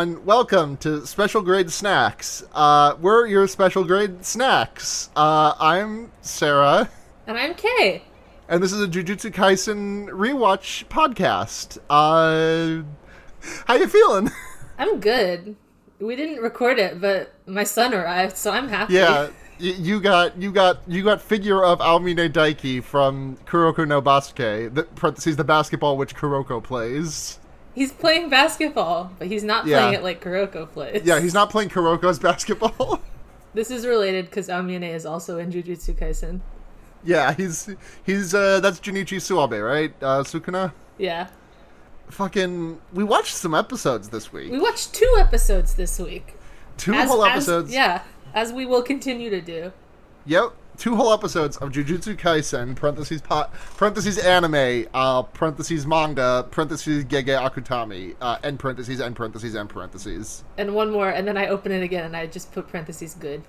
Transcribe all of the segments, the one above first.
everyone. Welcome to Special Grade Snacks. Uh, we're your Special Grade Snacks. Uh, I'm Sarah, And I'm Kay. and this is a Jujutsu Kaisen rewatch podcast. Uh, how you feeling? I'm good. We didn't record it, but my son arrived, so I'm happy. yeah, y- you got you got you got figure of Aomine Daiki from Kuroko no Basket. The parentheses the basketball which Kuroko plays. He's playing basketball, but he's not Yeah. playing it like Kuroko plays. Yeah, he's not playing Kuroko's basketball. This is related because Aomine is also in Jujutsu Kaisen. yeah, he's he's uh that's Junichi Suwabe, right? Uh, Sukuna. Yeah. fucking we watched some episodes this week We watched two episodes this week. two As- whole as- episodes yeah, as we will continue to do. yep two whole episodes of jujutsu kaisen parentheses pot parentheses anime uh parentheses manga parentheses gege akutami uh end parentheses end parentheses end parentheses. And one more, and then I open it again, and I just put parentheses good.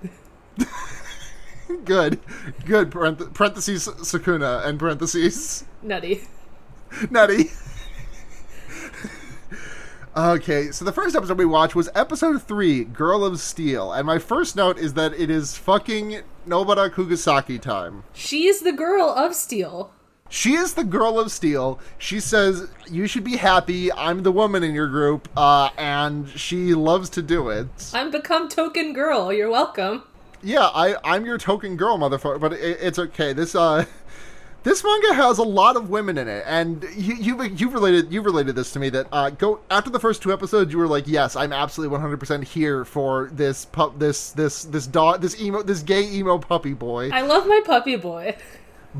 good. Good. Parenth- parentheses sukuna and parentheses. Nutty. nutty. Okay, so the first episode we watched was episode three, Girl of Steel, and my first note is that it is fucking Nobara Kugasaki time. She is the girl of Steel. She is the girl of steel. She says, You should be happy. I'm the woman in your group. Uh, and she loves to do it. I'm become token girl. You're welcome. Yeah, I, I'm your token girl, motherfucker. But it, it's okay. This, uh, this manga has a lot of women in it, and you you you've related you related this to me that uh, go after the first two episodes, you were like, yes, I'm absolutely 100 percent here for this pup, this this this dog, this emo, this gay emo puppy boy. I love my puppy boy.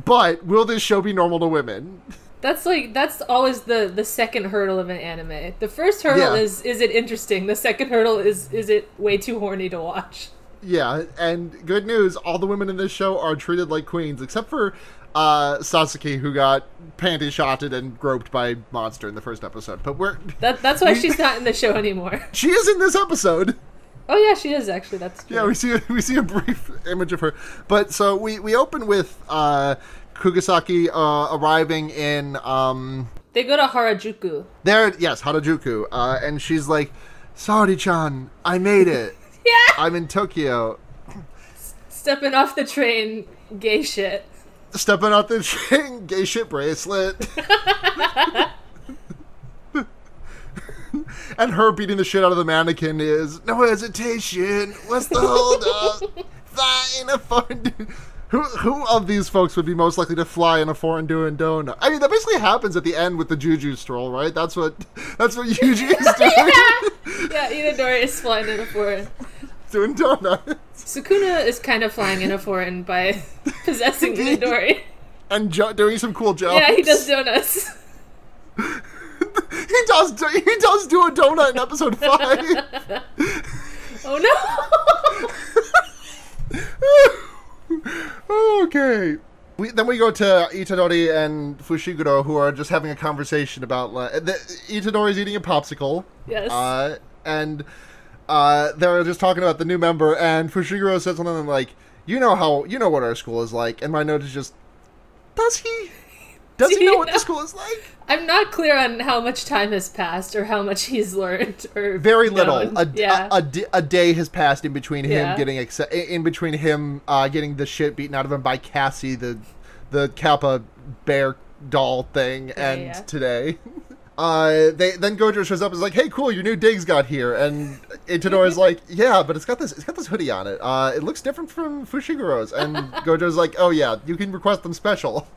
But will this show be normal to women? That's like that's always the the second hurdle of an anime. The first hurdle Yeah. is is it interesting. The second hurdle is is it way too horny to watch. Yeah, and good news, all the women in this show are treated like queens, except for uh, Sasaki, who got panty shotted and groped by monster in the first episode. But we're That that's why she's not in the show anymore. she is in this episode. Oh yeah, she is actually. That's true. Yeah, we see we see a brief image of her. But so we we open with uh, Kugasaki uh, arriving in um, they go to Harajuku. there. Yes, Harajuku, uh, and she's like, "Saori-chan, I made it. Yeah, I'm in Tokyo." stepping off the train, gay shit. Stepping out the train, gay shit bracelet. and her beating the shit out of the mannequin is no hesitation. What's the hold up? Fly in a foreign. Du- who who of these folks would be most likely to fly in a foreign doing donut? I mean, that basically happens at the end with the Juju stroll, right? That's what that's what Yuji is doing. Yeah, Itadori is flying in a foreign. Doing donuts Sukuna is kind of flying in a foreign by possessing Itadori. and jo- doing some cool jokes. Yeah, he does donuts. he does. do- He does do a donut in episode five. Oh no! okay. We, then we go to Itadori and Fushiguro, who are just having a conversation about. Uh, the, Itadori's eating a popsicle, yes. uh, and uh, they're just talking about the new member. And Fushiguro says something like, "You know how you know what our school is like." And my note is just, "Does he? Does Do he know you what the school is like?" I'm not clear on how much time has passed or how much he's learned or Very little. A, yeah. a, a a day has passed in between him Yeah. getting in between him uh, getting the shit beaten out of him by Cassie, the the Kappa bear doll thing, and yeah. today. Uh, they then Gojo shows up and is like, "Hey, cool, your new digs got here," and Itadori's like, "Yeah, but it's got this, it's got this hoodie on it. Uh, it looks different from Fushiguro's." And Gojo's like, "Oh yeah, you can request them special."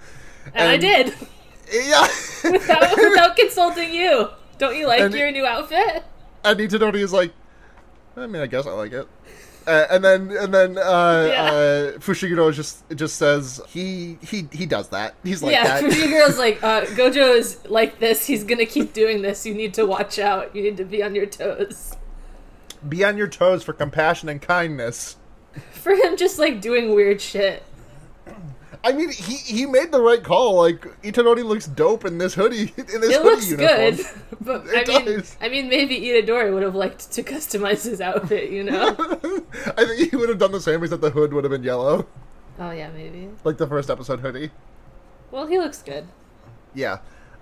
and, I did Yeah. without, without consulting you. Don't you like And- your new outfit? and Itadori is like, I mean, I guess I like it. Uh, and then and then uh, Yeah. uh, Fushiguro just just says he he he does that. He's like yeah, that. Fuji like, uh, Gojo is like this. He's gonna keep doing this. You need to watch out. You need to be on your toes. Be on your toes for compassion and kindness. For him, just like doing weird shit. I mean, he he made the right call. Like Itadori looks dope in this hoodie in this It hoodie looks uniform. good, but It I mean, does. I mean, maybe Itadori would have liked to customize his outfit. You know? I think he would have done the same, except the hood would have been yellow, oh yeah, maybe. like the first episode hoodie. Well, he looks good. Yeah.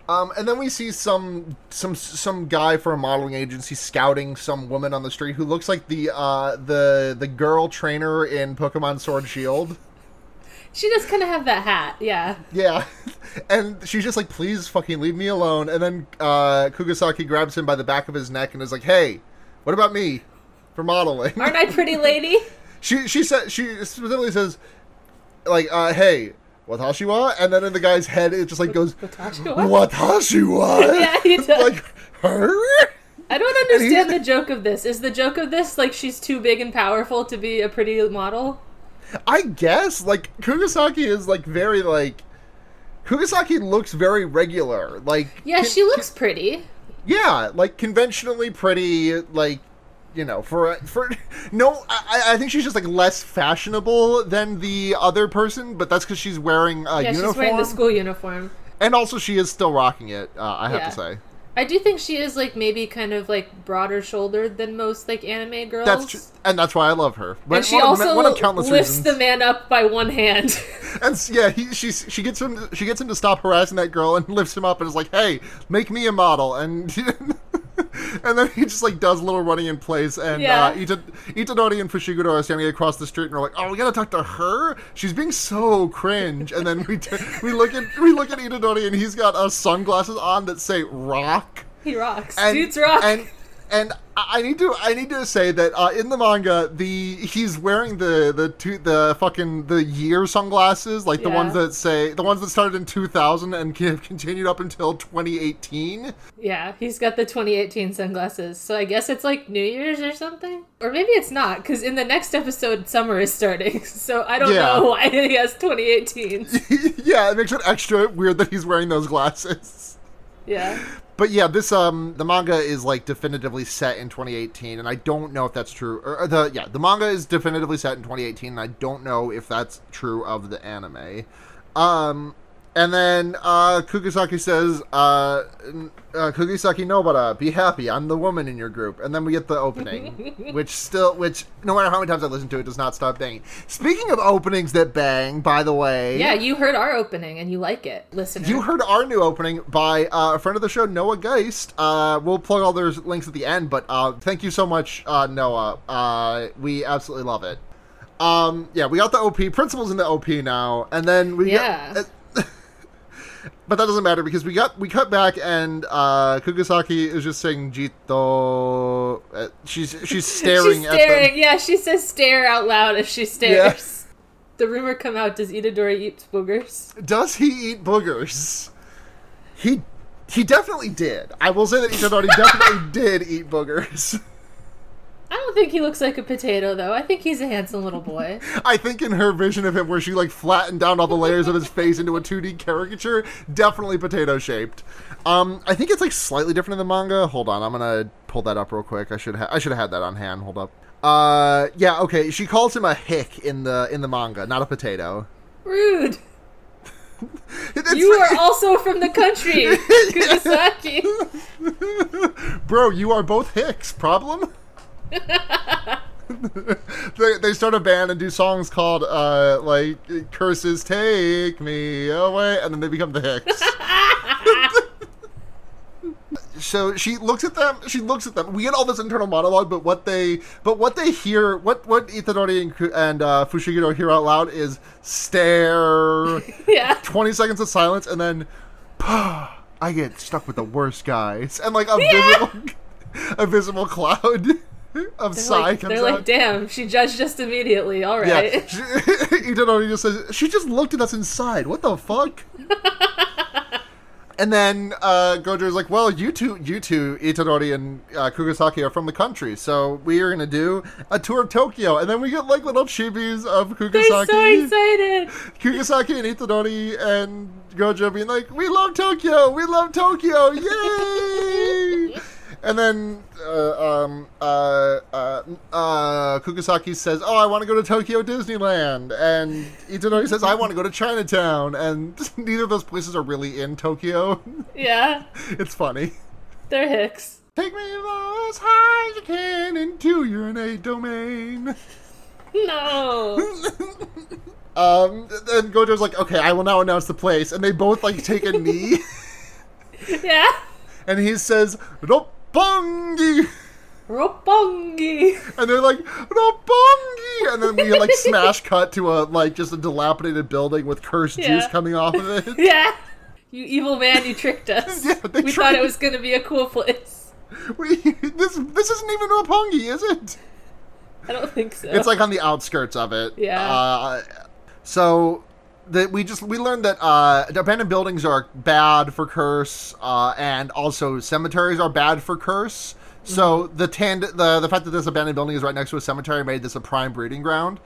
Um, and then we see some some some guy for a modeling agency scouting some woman on the street who looks like the uh, the the girl trainer in Pokemon Sword Shield. She does kind of have that hat, yeah. Yeah, and she's just like, "Please, fucking leave me alone." And then uh, Kugasaki grabs him by the back of his neck and is like, "Hey, what about me for modeling?" Aren't I pretty lady? she she said she specifically says, like, uh, "Hey, Watashiwa," and then in the guy's head it just like goes, Watashiwa? "Watashiwa." Yeah, he does. like her. I don't understand the joke of this. Is the joke of this like she's too big and powerful to be a pretty model? I guess like Kugasaki is like very like Kugasaki looks very regular. Like Yeah, con- she looks pretty. yeah, like conventionally pretty. Like you know, for for no, I, I think she's just like less fashionable than the other person, but that's because she's wearing a Yeah, uniform, she's wearing the school uniform. and also she is still rocking it. Uh, I have Yeah. to say. I do think she is like maybe kind of like broader shouldered than most like anime girls. That's true, and that's why I love her. But And she one of- also one of countless lifts reasons. the man up by one hand. And yeah, he she's she gets him she gets him to stop harassing that girl and lifts him up and is like, "Hey, make me a model." And and then he just like does a little running in place and Yeah. uh, Ita, Itadori and Fushiguro are standing across the street and we're like, "Oh, we got to talk to her? She's being so cringe." And then we t- we look at we look at Itadori and he's got uh, sunglasses on that say "rock." he rocks. and, Dudes rock. And and I need to I need to say that uh, in the manga, the he's wearing the the two the fucking the year sunglasses, like the ones that say the ones that started in 2000 and continued up until 2018. yeah, he's got the 2018 sunglasses. So I guess it's like New Year's or something. Or maybe it's not, because in the next episode, summer is starting. So I don't Yeah. know why he has 2018. yeah, it makes it extra weird that he's wearing those glasses. yeah. But yeah, this um the manga is like definitively set in 2018, and I don't know if that's true. Or, the yeah, the manga is definitively set in 2018, and I don't know if that's true of the anime. Um, and then uh, Kugisaki says, uh, uh, "Kugisaki Nobara, be happy. I'm the woman in your group." And then we get the opening, which still, which no matter how many times I listen to it, does not stop banging. Speaking of openings that bang, by the way, Yeah, you heard our opening and you like it, listener. you heard our new opening by uh, a friend of the show, Noah Geist. Uh, we'll plug all those links at the end, but uh, thank you so much, uh, Noah. Uh, we absolutely love it. Um, yeah, we got the OP. Principal's in the OP now, and then we Yeah. got. But that doesn't matter because we got we cut back and uh, Kugasaki is just saying Jito. Uh, she's she's staring She's at staring. them. Yeah, she says stare out loud as she stares. The rumor come out, does Itadori eat boogers? Does he eat boogers? He he definitely did. I will say that Itadori definitely did eat boogers. I don't think he looks like a potato, though. I think he's a handsome little boy. I think in her vision of him, where she like flattened down all the layers of his face into a 2D caricature, definitely potato shaped. Um, I think it's like slightly different in the manga. Hold on, I'm gonna pull that up real quick. I should ha- I should have had that on hand. Hold up. Uh, yeah, okay. She calls him a hick in the in the manga, not a potato. Rude. You are also from the country, Kugisaki. Bro, you are both hicks. Problem? they, they start a band and do songs called uh like curses take me away and then they become the hicks so she looks at them she looks at them we get all this internal monologue but what they but what they hear what what itadori and, and uh, fushiguro hear out loud is stare yeah. 20 seconds of silence and then I get stuck with the worst guys and like a Yeah. visible a visible cloud of They're, like, they're out. like, damn, she judged us immediately. All right. yeah, she, Itadori just says she just looked at us inside. What the fuck? and then uh, Gojo's like, "Well, you two, you two, Itadori and uh, Kugasaki are from the country, so we are gonna do a tour of Tokyo." And then we get like little chibis of They're so excited. Kugasaki and Itadori and Gojo being like, "We love Tokyo! We love Tokyo! Yay!" And then uh, um, uh, uh, uh, says, "Oh, I want to go to Tokyo Disneyland," and Itadori says, "I want to go to Chinatown." And neither of those places are really in Tokyo. Yeah. it's funny. They're hicks. Take me as high as you can into your innate domain. No. Um, then Gojo's like, okay, I will now announce the place, and they both like take a knee. Yeah. and he says Roppongi. Roppongi. And they're like, Roppongi! And then we like smash cut to a like just a dilapidated building with cursed Yeah. juice coming off of it. Yeah. You evil man, you tricked us. Yeah, we tricked- thought it was gonna be a cool place. We, this this isn't even Roppongi, is it? I don't think so. It's like on the outskirts of it. Yeah. Uh, so that we just we learned that uh, abandoned buildings are bad for curse, uh, and also cemeteries are bad for curse. So Mm-hmm. the tand the the fact that this abandoned building is right next to a cemetery made this a prime breeding ground.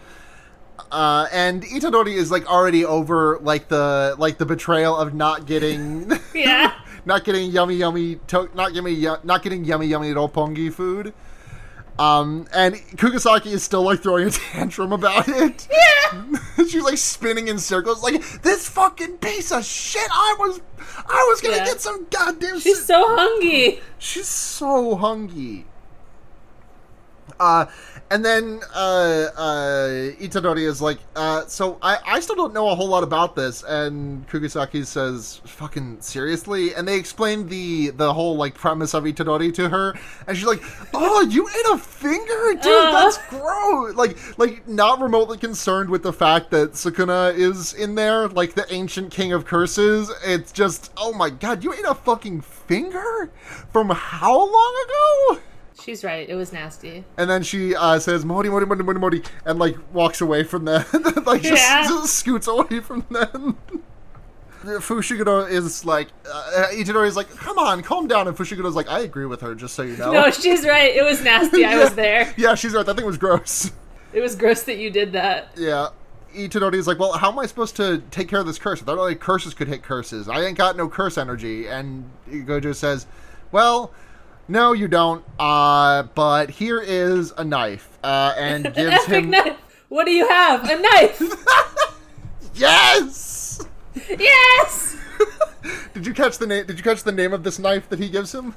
Uh, and Itadori is like already over like the like the betrayal of not getting yeah. not getting yummy yummy to- not yummy yu- not getting yummy yummy roppongi food. Um, and Kugasaki is still like throwing a tantrum about it. Yeah. She's like spinning in circles, like this fucking piece of shit. I was, I was gonna Yeah. get some goddamn. She's so hungry. She's so hungry. Uh, and then uh, uh, Itadori is like, uh, so I, I still don't know a whole lot about this. And Kugisaki says, fucking seriously? And they explain the the whole like premise of Itadori to her, and she's like, oh, you ate a finger, dude? Uh. That's gross. Like like not remotely concerned with the fact that Sukuna is in there, like the ancient king of curses. It's just, oh my god, you ate a fucking finger from how long ago? She's right. It was nasty. And then she uh, says "Mori, Mori, Mori, Mori, Mori," and like walks away from them, like just, Yeah. just scoots away from them. Fushiguro is like, uh, Itadori is like, "Come on, calm down." And Fushiguro's like, "I agree with her, just so you know." No, she's right. It was nasty. I was there. Yeah, she's right. That thing was gross. It was gross that you did that. Yeah. Itadori is like, well, how am I supposed to take care of this curse? I thought only curses could hit curses. I ain't got no curse energy. And Gojo says, well, no, you don't. Uh, but here is a knife. Uh, and An gives epic him. knife. What do you have? A knife. Yes! yes. Did you catch the name? Did you catch the name of this knife that he gives him?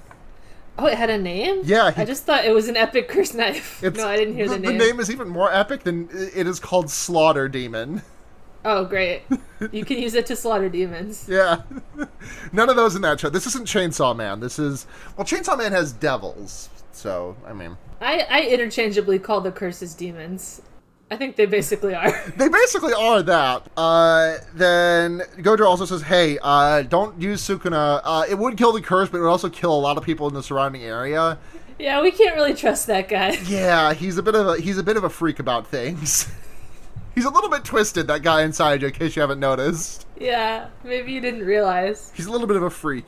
Oh, it had a name. Yeah, he- I just thought it was an epic curse knife. no, I didn't hear the, name. The name is even more epic than it is called Slaughter Demon. Oh, great. You can use it to slaughter demons. Yeah. None of those in that show. This isn't Chainsaw Man. This is well, Chainsaw Man has devils. So I mean, I, I interchangeably call the curses demons. I think they basically are. they basically are that. Uh, then Gojo also says, "Hey, uh, don't use Sukuna. Uh, it would kill the curse, but it would also kill a lot of people in the surrounding area. yeah, we can't really trust that guy. Yeah, he's a bit of a he's a bit of a freak about things. he's a little bit twisted. That guy inside you, in case you haven't noticed." Yeah, maybe you didn't realize. He's a little bit of a freak.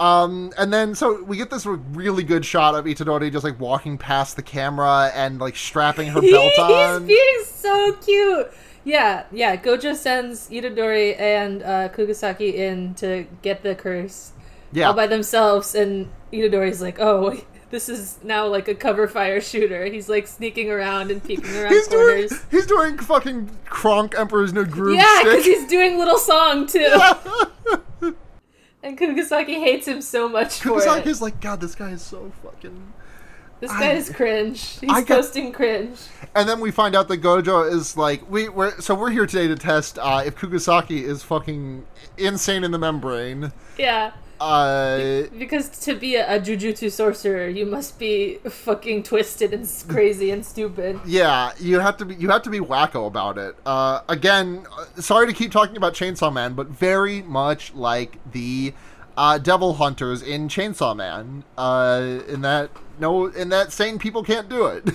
Um, and then so we get this really good shot of Itadori just like walking past the camera and like strapping her belt on. He's being so cute. Yeah, yeah. Gojo sends Itadori and uh, Kugasaki in to get the curse Yeah, all by themselves, and Itadori's like, "Oh, this is now like a cover fire shooter." He's like sneaking around and peeking around he's doing corners. he's doing fucking Kronk Emperor's New Groove Yeah, because he's doing little song too, and Kugasaki hates him so much for it. Kusaki's like, God, this guy is so fucking. This I- guy is cringe. He's I got- posting cringe. And then we find out that Gojo is like, we we're so we're here today to test uh, if Kugasaki is fucking insane in the membrane. Yeah. Uh, Because to be a, a jujutsu sorcerer, you must be fucking twisted and crazy and stupid. Yeah, you have to be you have to be wacko about it. Uh, again, uh, sorry to keep talking about Chainsaw Man, but very much like the uh, Devil Hunters in Chainsaw Man. Uh, in that no, in that sane people can't do it.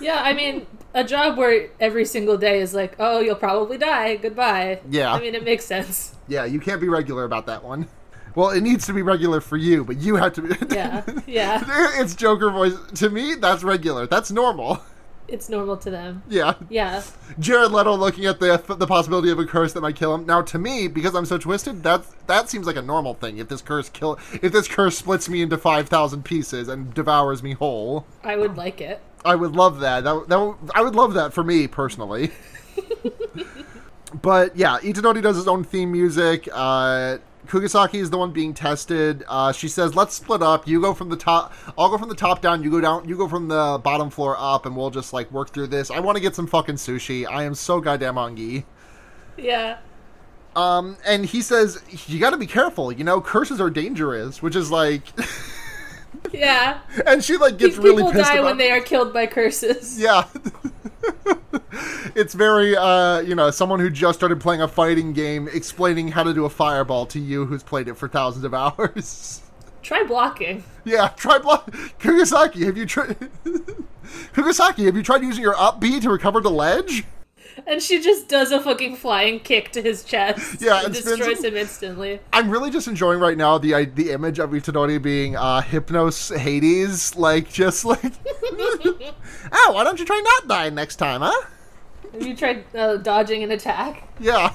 Yeah, I mean, a job where every single day is like, oh, you'll probably die. Goodbye. Yeah. I mean, it makes sense. yeah, you can't be regular about that one. Well, it needs to be regular for you, but you have to be. Yeah. Yeah. it's Joker voice. To me, that's regular. That's normal. It's normal to them. Yeah. Yeah. Jared Leto looking at the the possibility of a curse that might kill him. Now, to me, because I'm so twisted, that that seems like a normal thing. If this curse kill, if this curse splits me into five thousand pieces and devours me whole, I would like it. I would love that. That, that I would love that for me personally. but yeah, Itadori does his own theme music. Uh, Kugasaki is the one being tested. Uh, she says, "Let's split up. You go from the top. I'll go from the top down. You go down. You go from the bottom floor up, and we'll just like work through this. I want to get some fucking sushi. I am so goddamn hungry." Yeah. Um, and he says, "You got to be careful. You know, curses are dangerous." Which is like, Yeah. and she like gets People really pissed die when they are killed by curses. yeah. it's very, uh, you know, someone who just started playing a fighting game explaining how to do a fireball to you who's played it for thousands of hours. Try blocking. Yeah, try block. Kugasaki, have you tried? Kugasaki, have you tried using your up B to recover the ledge? And she just does a fucking flying kick to his chest. Yeah, and destroys him. him instantly. I'm really just enjoying right now the the image of Itadori being uh, Hypnos Hades, like just like, oh, why don't you try not dying next time, huh? Have you tried uh, dodging an attack? Yeah.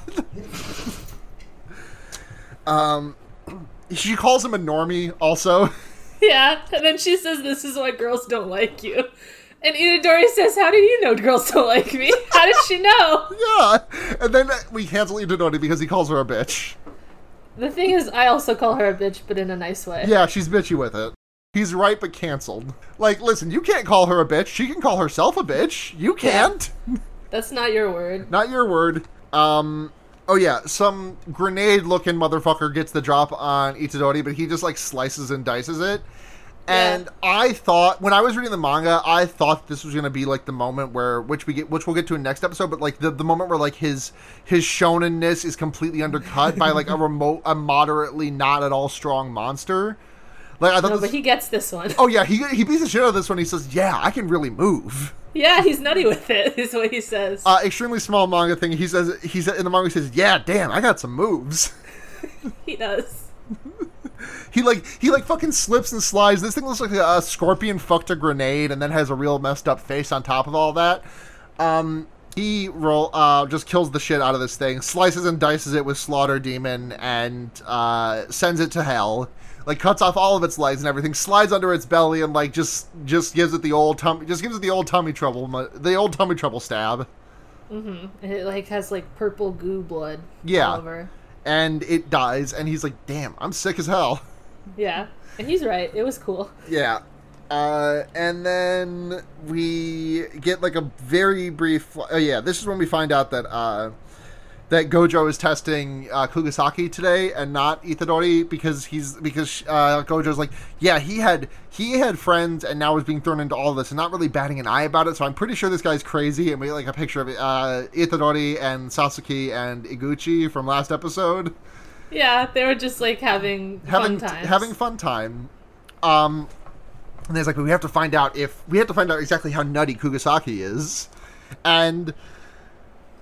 um, she calls him a normie, also. Yeah, and then she says, "This is why girls don't like you." And Itadori says, "How do you know girls don't like me? How did she know?" yeah, and then we cancel Itadori because he calls her a bitch. The thing is, I also call her a bitch, but in a nice way. Yeah, she's bitchy with it. He's right, but canceled. Like, listen, you can't call her a bitch. She can call herself a bitch. You can't. That's not your word. Not your word. Um. Oh yeah, some grenade-looking motherfucker gets the drop on Itadori, but he just like slices and dices it. And I thought when I was reading the manga, I thought this was gonna be like the moment where which we get which we'll get to in next episode, but like the, the moment where like his his shonenness is completely undercut by like a remote a moderately not at all strong monster. Like I thought No, this, but he gets this one. Oh yeah, he he beats the shit out of this one. He says, "Yeah, I can really move." Yeah, he's nutty with it. Is what he says. Uh, extremely small manga thing. He says he's in the manga he says, "Yeah, damn, I got some moves." he does. He like he like fucking slips and slides. This thing looks like a, a scorpion fucked a grenade and then has a real messed up face on top of all that. Um, he roll uh just kills the shit out of this thing, slices and dices it with slaughter demon, and uh sends it to hell. Like cuts off all of its legs and everything, slides under its belly, and like just just gives it the old tummy, just gives it the old tummy trouble, the old tummy trouble stab. And it like has like purple goo blood. Yeah. All over. and it dies, and he's like, "Damn, I'm sick as hell." Yeah, and he's right. It was cool. Yeah. Uh, and then we get like a very brief. Oh yeah, this is when we find out that uh, that Gojo is testing uh, Kugasaki today and not Itadori because he's because uh, Gojo's like, yeah, he had he had friends and now is being thrown into all this and not really batting an eye about it. So I'm pretty sure this guy's crazy. And we like a picture of uh, Itadori and Sasaki and Iguchi from last episode Yeah, they were just like having, having fun times. having fun time. Um, and there's like we have to find out if we have to find out exactly how nutty Kugasaki is, and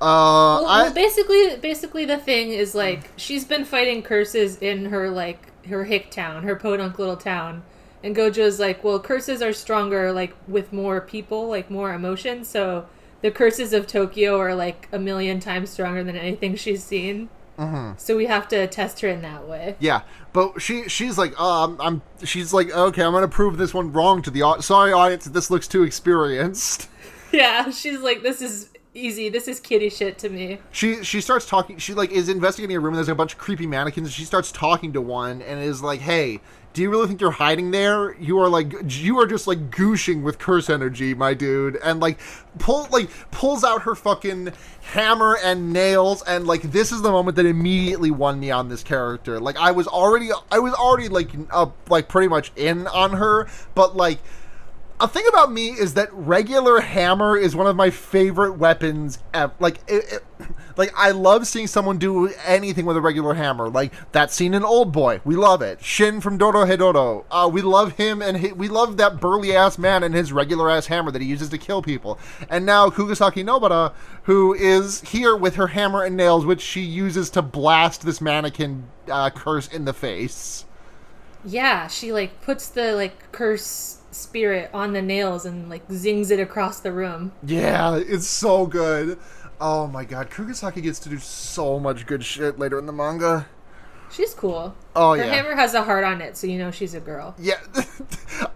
uh, Well, I well, basically, basically the thing is like she's been fighting curses in her like her hick town, her podunk little town, and Gojo's like, well, curses are stronger like with more people, like more emotion. So the curses of Tokyo are like a million times stronger than anything she's seen. Mm-hmm. So we have to test her in that way. yeah, but she she's like, oh, I'm, I'm she's like, okay, I'm gonna prove this one wrong to the au- sorry audience. This looks too experienced. Yeah, she's like, this is easy. This is kitty shit to me. She she starts talking. She like is investigating a room. and There's a bunch of creepy mannequins. She starts talking to one and is like, "Hey, do you really think you're hiding there? You are like you are just like gooshing with curse energy, my dude." And like pull like pulls out her fucking hammer and nails and like this is the moment that immediately won me on this character. Like I was already I was already like uh, like pretty much in on her, but like a thing about me is that regular hammer is one of my favorite weapons. Ever. Like, it, it, like I love seeing someone do anything with a regular hammer. Like that scene in Old Boy, we love it. Shin from Dorohedoro, uh, we love him, and he, we love that burly ass man and his regular ass hammer that he uses to kill people. And now Kugasaki Nobara, who is here with her hammer and nails, which she uses to blast this mannequin uh, curse in the face. Yeah, she like puts the like curse spirit on the nails and like zings it across the room. Yeah, it's so good. Oh my god, Kugasaki gets to do so much good shit later in the manga. She's cool. Oh Her yeah. hammer has a heart on it, so you know she's a girl. yeah,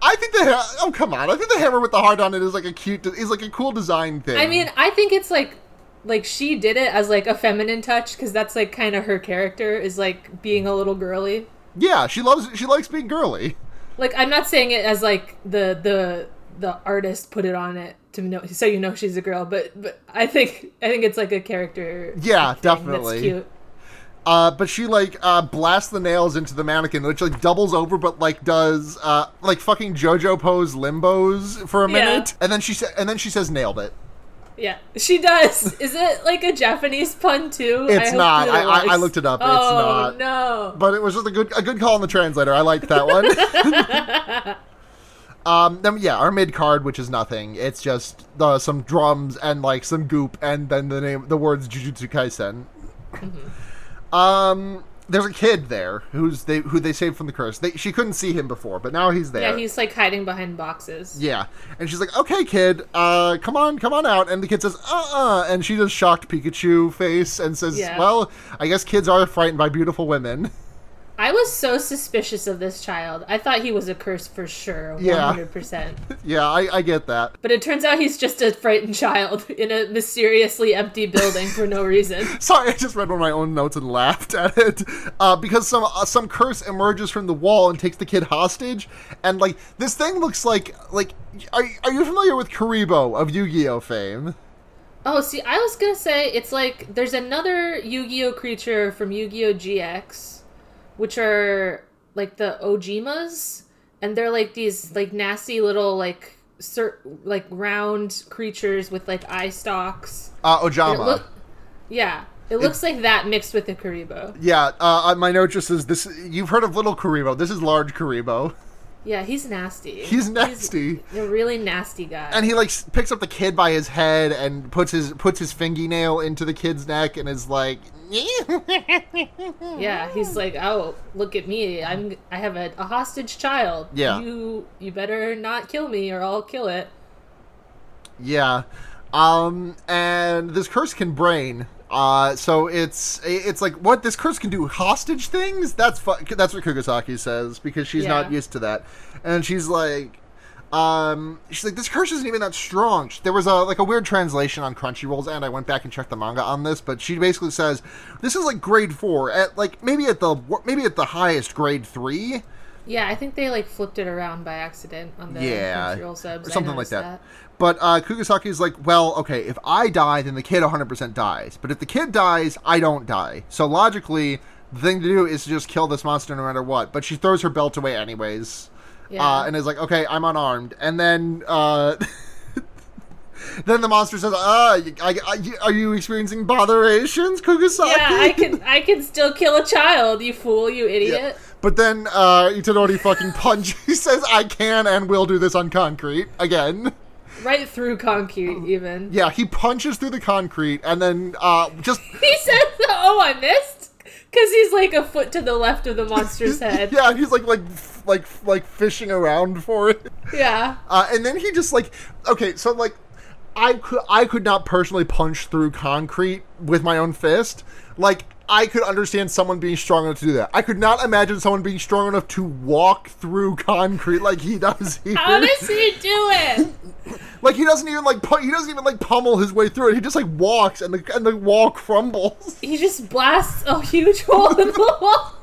I think the ha- oh come on, I think the hammer with the heart on it is like a cute, is like a cool design thing. I mean, I think it's like like she did it as like a feminine touch because that's like kind of her character is like being a little girly. yeah, she loves, she likes being girly. Like I'm not saying it as like the the the artist put it on it to know so you know she's a girl, but but I think I think it's like a character. Yeah, definitely. Cute. Uh, but she like uh, blasts the nails into the mannequin, which like doubles over, but like does uh, like fucking JoJo pose limbos for a Yeah. minute, and then she sa- and then she says nailed it. Yeah, she does. Is it like a Japanese pun too? It's hope not. I- I- I looked it up. It's oh, not. no. But it was just a good a good call on the translator. I liked that one. um, then yeah, our mid card, which is nothing. It's just uh, some drums and like some goop, and then the name, the words Jujutsu Kaisen. Um, there's a kid there who's they who they saved from the curse. They, she couldn't see him before, but now he's there. Yeah, he's like hiding behind boxes. Yeah, and she's like, "Okay, kid, uh, come on, come on out." And the kid says, "Uh-uh," and she does shocked Pikachu face and says, Yeah. "Well, I guess kids are frightened by beautiful women." I was so suspicious of this child. I thought he was a curse for sure, Yeah. 100%. yeah, I, I get that. But it turns out he's just a frightened child in a mysteriously empty building for no reason. Sorry, I just read one of my own notes and laughed at it uh, because some uh, some curse emerges from the wall and takes the kid hostage, and like this thing looks like like are, are you familiar with Kuriboh of Yu-Gi-Oh fame? Oh, see, I was gonna say it's like there's another Yu-Gi-Oh creature from Yu-Gi-Oh GX, which are like the Ojamas, and they're like these like nasty little like cir- like round creatures with like eye stalks. Uh, Ojama. It look, yeah, it looks like that mixed with the Kuriboh. yeah, uh, my note just says this. You've heard of little Kuriboh. This is large Kuriboh. Yeah, he's nasty. He's nasty. He's a really nasty guy. and he like picks up the kid by his head and puts his puts his fingernail into the kid's neck and is like yeah, he's like, "Oh, look at me! I'm I have a, a hostage child. Yeah. you you better not kill me or I'll kill it." yeah um and this curse can brain uh so it's it's like what this curse can do hostage things that's fu- that's what kugasaki says because she's not used to that and she's like um she's like this curse isn't even that strong there was a like a weird translation on crunchyrolls and i went back and checked the manga on this but she basically says this is like grade four at like maybe at the maybe at the highest grade three Yeah, I think they like flipped it around by accident on the Yeah, Crunchyroll subs. or something like noticed that. But uh, Kugasaki is like, well, okay, if I die, then the kid 100% dies. But if the kid dies, I don't die. So logically, the thing to do is to just kill this monster no matter what. But she throws her belt away anyways. Yeah. Uh, and is like, okay, I'm unarmed. And then, uh, then the monster says, ah, I, I, are you experiencing botherations, Kugasaki? Yeah, I can I can still kill a child, you fool, you idiot. Yeah. But then uh, Itadori fucking punch. He says, I can and will do this on concrete again. Right through concrete even. Yeah, he punches through the concrete and then uh, just He says, "Oh, I missed." Cuz he's like a foot to the left of the monster's head. yeah, he's like like like like fishing around for it. yeah. Uh, and then he just like okay, so like I could I could not personally punch through concrete with my own fist. Like I could understand someone being strong enough to do that. I could not imagine someone being strong enough to walk through concrete like he does here. How does he do it? like he doesn't even like pu- he doesn't even like pummel his way through it. He just like walks and the and the wall crumbles. He just blasts a huge hole in the wall.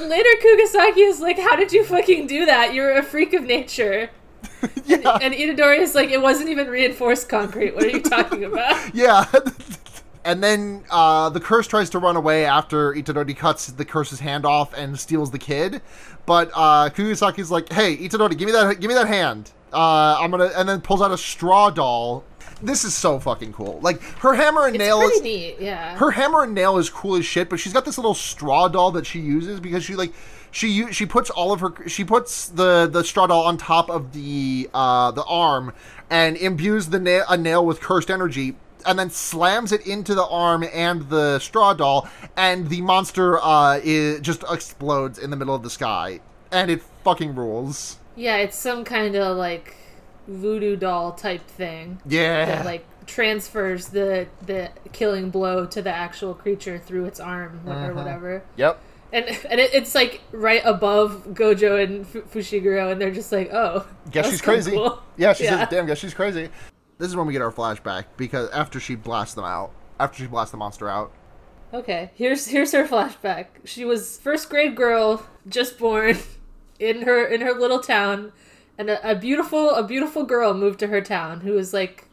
Later, Kugasaki is like, "How did you fucking do that? You're a freak of nature." yeah. And Itadori is like, "It wasn't even reinforced concrete. What are you talking about?" Yeah. And then uh, the curse tries to run away after Itadori cuts the curse's hand off and steals the kid. But uh, Kugisaki's like, "Hey, Itadori, give me that, give me that hand. Uh, I'm gonna," and then pulls out a straw doll. This is so fucking cool. Like her hammer and It's nail is neat. Yeah. her hammer and nail is cool as shit, but she's got this little straw doll that she uses because she like she she puts all of her she puts the the straw doll on top of the uh the arm and imbues the nail a nail with cursed energy and then slams it into the arm and the straw doll and the monster uh is, just explodes in the middle of the sky and it fucking rules. yeah, it's some kind of like voodoo doll type thing Yeah. that like transfers the the killing blow to the actual creature through its arm or Uh-huh. whatever. yep. And and it, it's like right above Gojo and F- Fushiguro, and they're just like, oh, Guess she's crazy. cool. Yeah, she's Yeah. "Damn, guess she's crazy." This is when we get our flashback because after she blasts them out, after she blasts the monster out. Okay, here's here's her flashback. She was first grade girl, just born in her in her little town, and a, a beautiful a beautiful girl moved to her town who was like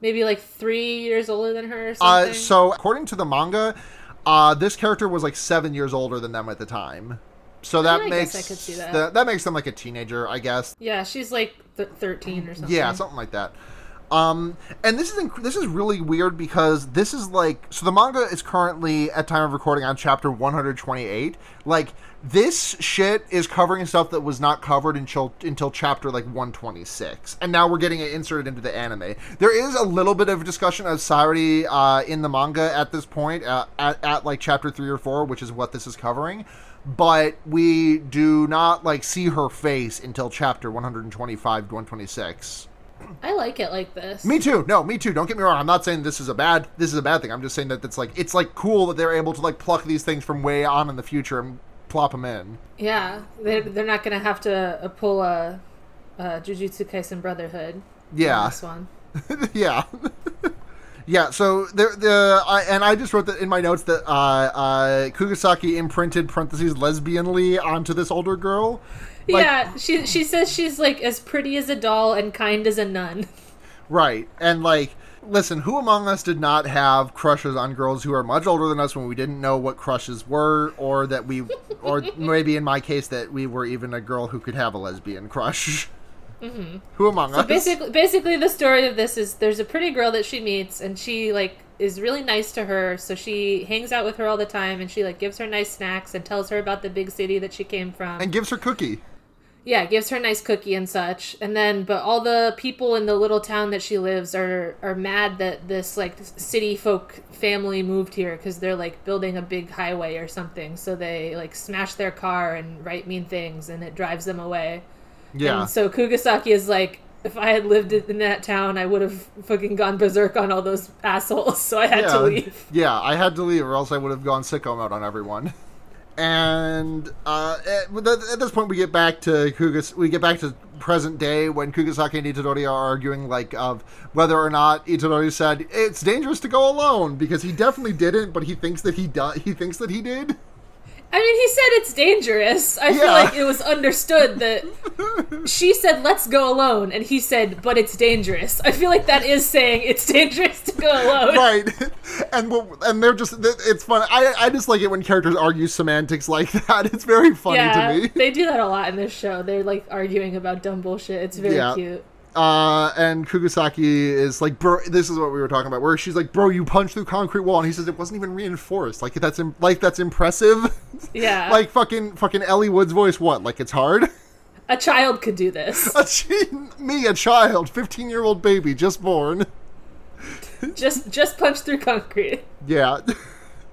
maybe like three years older than her or something. Uh, so according to the manga, Uh, this character was like seven years older than them at the time, so that I makes guess I could see that. the- that makes them like a teenager, I guess. Yeah, she's like th- 13 or something. Yeah, something like that. Um, and this is inc- this is really weird because this is like so the manga is currently at time of recording on chapter 128. Like this shit is covering stuff that was not covered until until chapter like 126, and now we're getting it inserted into the anime. There is a little bit of discussion of Saori uh, in the manga at this point, uh, at, at like chapter three or four, which is what this is covering. But we do not like see her face until chapter 125 to 126. I like it like this. Me too. No, me too. Don't get me wrong. I'm not saying this is a bad this is a bad thing. I'm just saying that it's like it's like cool that they're able to like pluck these things from way on in the future and plop them in. Yeah, they're, they're not going to have to uh, pull a, a Jujutsu Kaisen Brotherhood. Yeah. This one. yeah. yeah, so there the I, and I just wrote that in my notes that uh uh Kugasaki imprinted parentheses lesbianly onto this older girl. Like- yeah, she she says she's like as pretty as a doll and kind as a nun. Right. And like listen, who among us did not have crushes on girls who are much older than us when we didn't know what crushes were or that we or maybe in my case that we were even a girl who could have a lesbian crush. Mm-hmm. Who among us? Basically, basically, the story of this is there's a pretty girl that she meets, and she like is really nice to her. So she hangs out with her all the time, and she like gives her nice snacks and tells her about the big city that she came from. and gives her cookie. Yeah, gives her a nice cookie and such. And then, but all the people in the little town that she lives are are mad that this like city folk family moved here because they're like building a big highway or something. So they like smash their car and write mean things, and it drives them away. Yeah. And so Kugasaki is like, if I had lived in that town, I would have fucking gone berserk on all those assholes. So I had yeah, to leave. Yeah, I had to leave, or else I would have gone sicko mode on everyone. And uh, at, this point, we get back to Kugas. We get back to present day when Kugasaki and Itadori are arguing, like of whether or not Itadori said it's dangerous to go alone because he definitely didn't, but he thinks that he do- He thinks that he did. I mean, he said it's dangerous. I feel like it was understood that she said, let's go alone. And he said, but it's dangerous. I feel like that is saying it's dangerous to go alone. right and we'll- and they're just it's fun I, I just like it when characters argue semantics like that it's very funny Yeah, to me they do that a lot in this show. They're like arguing about dumb bullshit. It's very Yeah. cute. Uh and kugasaki is like bro this is what we were talking about where she's like bro you punched through concrete wall and he says it wasn't even reinforced like that's im- like that's impressive Yeah. like fucking fucking ellie wood's voice what like it's hard a child could do this. A chi- me a child 15 year old baby just born just just punch through concrete. Yeah.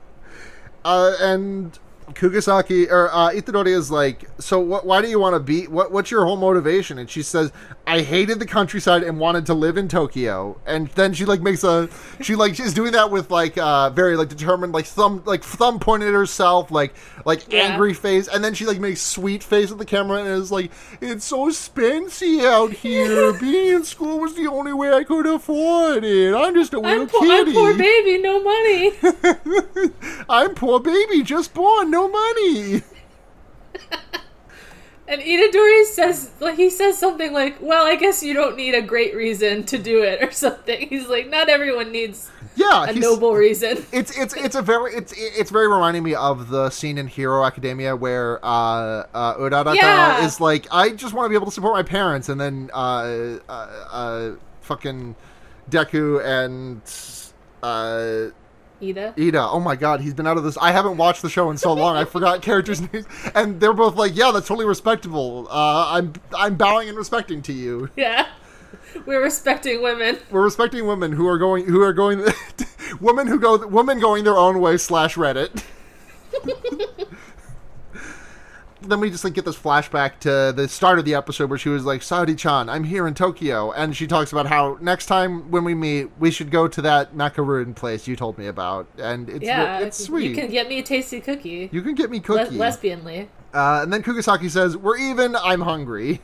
uh, and Kugasaki or uh, Itadori is like, so what, why do you want to be? What what's your whole motivation? And she says, I hated the countryside and wanted to live in Tokyo. And then she like makes a she like she's doing that with like uh very like determined like thumb like thumb pointed at herself like like Yeah. angry face and then she like makes sweet face at the camera and is like it's so spency out here being in school was the only way i could afford it i'm just a little I'm, po- I'm poor baby, no money. I'm poor baby, just born, no money. And Itadori says, like, he says something like, "Well, I guess you don't need a great reason to do it," or something. He's like, "Not everyone needs Yeah, a noble reason." It's it's it's a very it's it's very reminding me of the scene in Hero Academia where uh, uh, Uraraka Yeah. is like, I just want to be able to support my parents, and then uh, uh, uh, fucking Deku and uh, Iida. Iida. Oh my god, he's been out of this. I haven't watched the show in so long. I forgot characters' names, and they're both like, yeah, that's totally respectable. Uh, I'm I'm bowing and respecting to you. Yeah, we're respecting women. We're respecting women who are going who are going women who go women going their own way slash Reddit. Then we just like get this flashback to the start of the episode where she was like, Saori-chan, I'm here in Tokyo, and she talks about how next time when we meet, we should go to that macaroon place you told me about, and it's Yeah, it's sweet. You can get me a tasty cookie. You can get me Le- cookie. lesbianly. uh, and then Kugasaki says, "We're even. I'm hungry."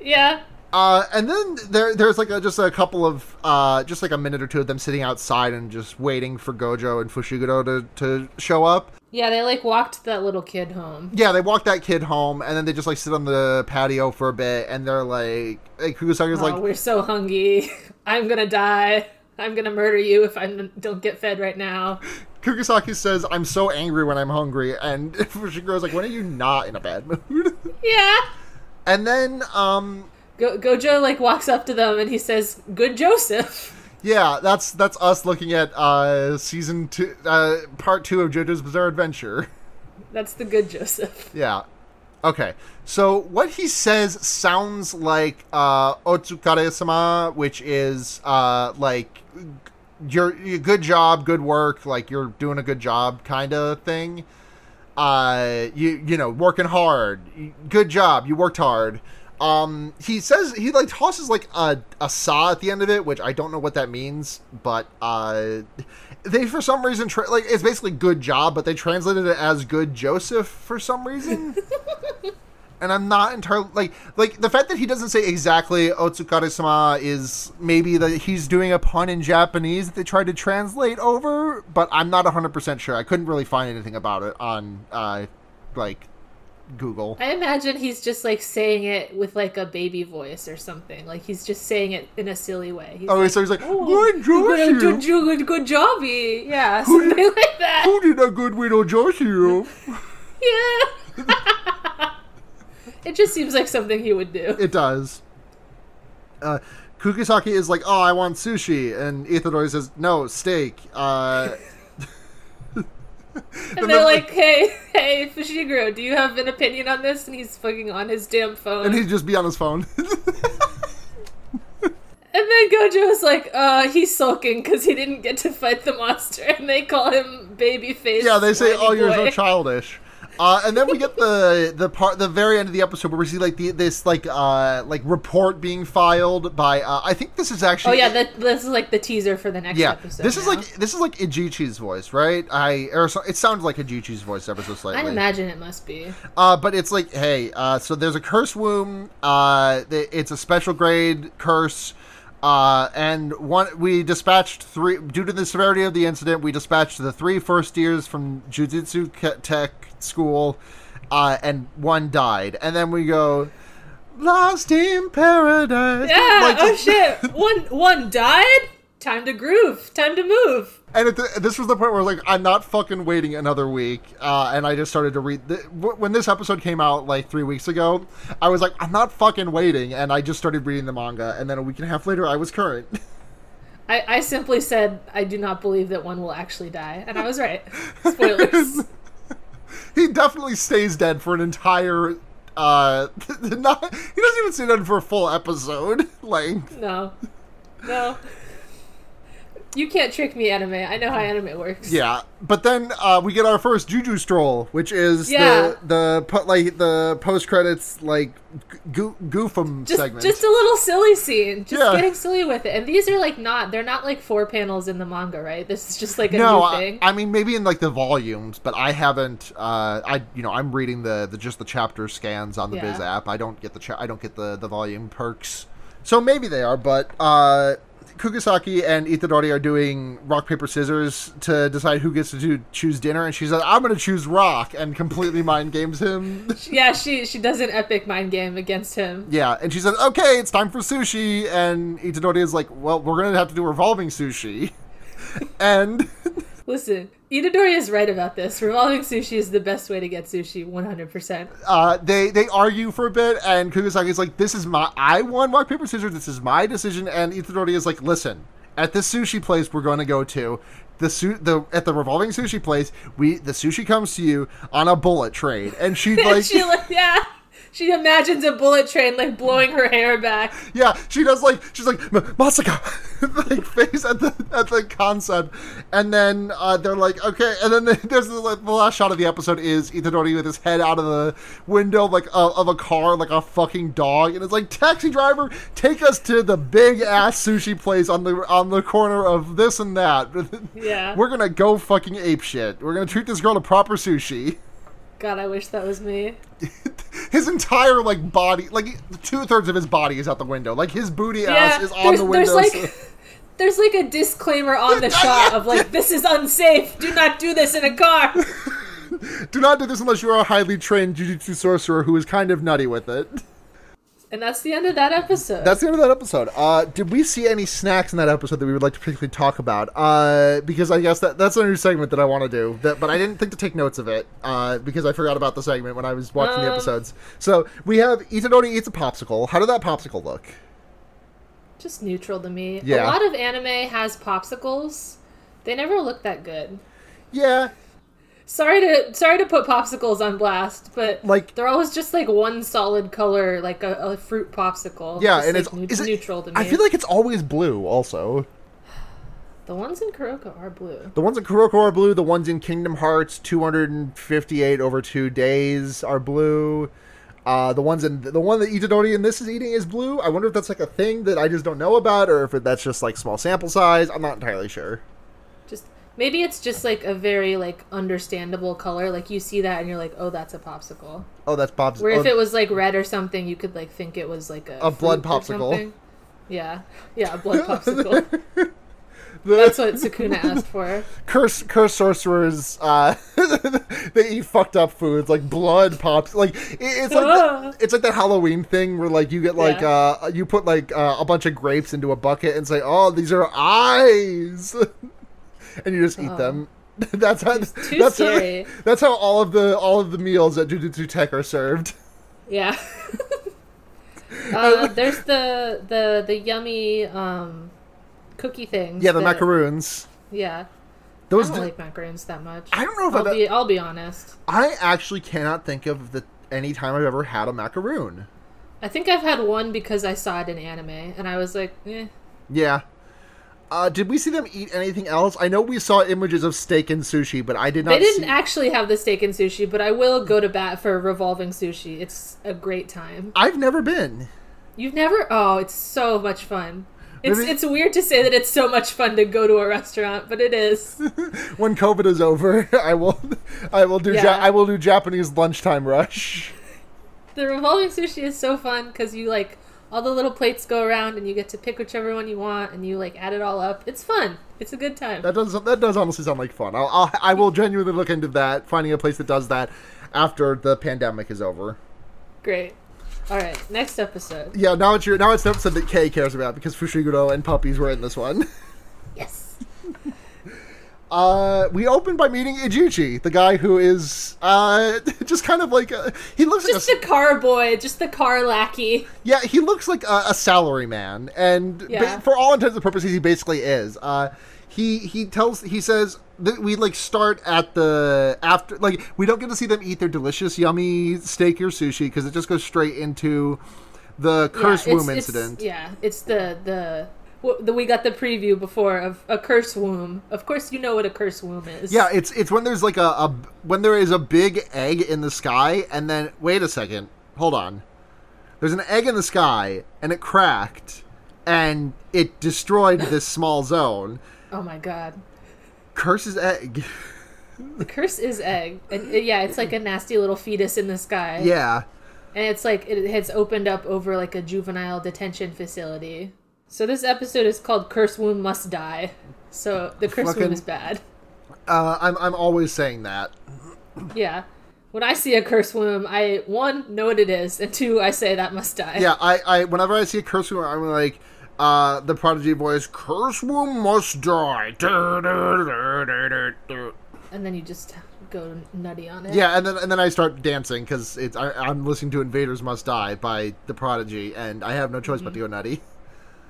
Yeah. Uh, and then there, there's like a, just a couple of, uh, just like a minute or two of them sitting outside and just waiting for Gojo and Fushiguro to, to show up. Yeah, they like walked that little kid home. Yeah, they walked that kid home, and then they just like sit on the patio for a bit, and they're like, hey, Kugasaki's oh, like, we're so hungry. I'm gonna die. I'm gonna murder you if I don't get fed right now. Kugisaki says, "I'm so angry when I'm hungry," and Fushiguro's like, "When are you not in a bad mood?" Yeah. and then, um, Go- Gojo like walks up to them and he says, "Good Joseph." Yeah, that's that's us looking at uh season two, uh part two of JoJo's Bizarre Adventure. That's the good Joseph. Yeah. Okay. So what he says sounds like uh Otsukare-sama, which is uh like you're, you good job, good work, like you're doing a good job kind of thing. Uh you you know, working hard. Good job, you worked hard. Um he says he like tosses like a a saw at the end of it, which I don't know what that means, but uh they for some reason tra- like it's basically good job, but they translated it as good Joseph for some reason. and I'm not entirely like like the fact that he doesn't say exactly Otsukare-sama is maybe that he's doing a pun in Japanese that they tried to translate over, but I'm not 100% sure. I couldn't really find anything about it on uh like Google. I imagine he's just like saying it with like a baby voice or something. Like he's just saying it in a silly way. He's Oh, like, so he's like, "Oh, "Good good, good, good, good jobby. Yeah, something like that. Who did a good little Joseph?" Yeah. it just seems like something he would do. It does. Uh, Kugisaki is like, "Oh, I want sushi," and Itadori says, "No, steak." Uh, And they're like, "Hey, hey, Fushiguro, do you have an opinion on this?" And he's fucking on his damn phone. and he'd just be on his phone. And then Gojo's like, uh, he's sulking because he didn't get to fight the monster, and they call him Babyface. yeah, they say, "Oh, you're so childish." Uh, and then we get the the part the very end of the episode where we see like the this like uh like report being filed by uh, I think this is actually Oh yeah, that, this is like the teaser for the next yeah episode. this is now. like this is like Ijichi's voice right I or so, it sounds like Ijichi's voice ever so slightly. I imagine it must be. Uh, but it's like, hey, uh, so there's a curse womb. Uh, it's a special grade curse. Uh, and one we dispatched three due to the severity of the incident. We dispatched the three first years from Jujutsu Tech School, uh, and one died. And then we go, lost in paradise. Yeah. Like, oh shit. One one died. Time to groove. Time to move. And at the, this was the point where like I'm not fucking waiting another week, uh, and I just started to read. The, when this episode came out like three weeks ago, I was like, I'm not fucking waiting, and I just started reading the manga. And then a week and a half later, I was current. I, I simply said I do not believe that one will actually die, and I was right. Spoilers. he definitely stays dead for an entire. Uh, not he doesn't even stay dead for a full episode length. no, no. You can't trick me, anime. I know how anime works. Yeah, but then uh, we get our first Juju stroll, which is Yeah. the the like the post credits like goo- goofum just segment. just a little silly scene just Yeah. getting silly with it and these are like not they're not like four panels in the manga right this is just like a no, new I, thing I mean maybe in like the volumes, but I haven't. Uh, I you know I'm reading the, the just the chapter scans on the Yeah. Viz app. I don't get the cha- I don't get the the volume perks. So maybe they are, but uh, Kugisaki and Itadori are doing rock paper scissors to decide who gets to do, choose dinner, and she says I'm going to choose rock and completely mind games him. yeah she she does an epic mind game against him Yeah, and she says, "Okay, it's time for sushi." And Itadori is like, "Well, we're gonna have to do revolving sushi." and listen Itadori is right about this revolving sushi is the best way to get sushi 100% uh, they they argue for a bit, and Kugisaki is like, "This is my I won rock paper scissors. This is my decision." And Itadori is like, "Listen, at this sushi place we're going to go to." The, su- the at the revolving sushi place, we the sushi comes to you on a bullet train, and she like she like yeah she imagines a bullet train like blowing her hair back Yeah, she does like she's like "M- Masaka, like face at the at the concept, and then uh, they're like okay, and then there's the, like, the last shot of the episode is Itadori with his head out of the window like uh, of a car like a fucking dog, and it's like taxi driver, take us to the big ass sushi place on the on the corner of this and that. Yeah. we're gonna go fucking ape shit. We're gonna treat this girl to proper sushi. God i wish that was me His entire like body, like two thirds of his body is out the window. Like his booty yeah ass is on the window. there's so- like there's like a disclaimer on the shot of like this is unsafe do not do this in a car Do not do this unless you are a highly trained jujutsu sorcerer who is kind of nutty with it. And that's the end of that episode. That's the end of that episode. Uh, did we see any snacks in that episode that we would like to particularly talk about? Uh, because I guess that that's a new segment that I want to do. That, but I didn't think to take notes of it uh, because I forgot about the segment when I was watching the Um, episodes. So we have Itadori eats a popsicle. How did that popsicle look? just neutral to me. Yeah. A lot of anime has popsicles. They never look that good. Yeah, Sorry to sorry to put popsicles on blast, but Like- they're always just like one solid color, like a, a fruit popsicle. yeah, Just, and like, it's neu- is it- neutral to me. I feel like it's always blue. Also, the ones in Kuroko are blue. the ones in Kuroko are blue. The ones in Kingdom Hearts 258 over two days are blue. Uh, the ones in the one that Itadori and this is eating is blue. I wonder if that's like a thing that I just don't know about, or if that's just like small sample size. I'm not entirely sure. Maybe it's just like a very like understandable color. Like you see that and you're like, oh, that's a popsicle. Oh, that's Bob's. Where if oh, it was like red or something, you could like think it was like a A blood popsicle. Yeah, yeah, a blood popsicle. the That's what Sukuna asked for. curse curse sorcerers. Uh, they eat fucked up foods like blood pops. Like it, it's like the, it's like that Halloween thing where like you get like Yeah. uh you put like uh, a bunch of grapes into a bucket and say, oh, these are eyes, and you just eat Oh. them. That's how. too that's scary. how. That's how all of the all of the meals at Jujutsu Tech are served. Yeah. uh, there's the the the yummy um, cookie things. Yeah, the that- macaroons. Yeah, Those. I don't di- like macaroons that much. I don't know if I'll I've- be I'll be honest. I actually cannot think of the any time I've ever had a macaroon. I think I've had one because I saw it in anime, and I was like, eh. Yeah. Uh, did we see them eat anything else? I know we saw images of steak and sushi, but I did not. They didn't see... actually have the steak and sushi, but I will go to bat for revolving sushi. It's a great time. I've never been. You've never? Oh, it's so much fun. It's Maybe- it's weird to say that it's so much fun to go to a restaurant, but it is. When COVID is over, I will. I will do. Ja- I will do Japanese lunchtime rush. the revolving sushi is so fun because you like all the little plates go around and you get to pick whichever one you want and you like add it all up. It's fun. It's a good time. That does. That does honestly sound like fun. I'll, I'll. I will genuinely look into that. Finding a place that does that after the pandemic is over. Great. All right, next episode. Yeah. Now it's your. Now it's the episode that Kay cares about because Fushiguro and puppies were in this one. Yes. Uh, we open by meeting Ijichi, the guy who is uh just kind of like a, he looks Just like a, the car boy, just the car lackey. yeah he looks like a, a salary man, and ba- for all intents and purposes he basically is. Uh, he he tells he says that we like start at the after like we don't get to see them eat their delicious yummy steak or sushi because it just goes straight into the curse yeah, womb it's- incident. Yeah, it's the the. We got the preview before of a curse womb. Of course, you know what a curse womb is. Yeah, it's it's when there's like a, a when there is a big egg in the sky, and then wait a second, hold on. There's an egg in the sky, and it cracked, and it destroyed this small zone. Oh my god. Curse's egg. The curse is egg, and uh, yeah, it's like a nasty little fetus in the sky. yeah, and it's like it has opened up over like a juvenile detention facility. So this episode is called "Curse Womb Must Die." So the curse Fucking- womb is bad. uh, I'm I'm always saying that. Yeah. When I see a curse womb, I one know what it is, and two I say that must die. Yeah, I, I whenever I see a curse womb, I'm like, uh, the prodigy voice, curse womb must die. And then you just go nutty on it. Yeah, and then and then I start dancing because it's I, I'm listening to "Invaders Must Die" by the Prodigy, and I have no choice but to go nutty.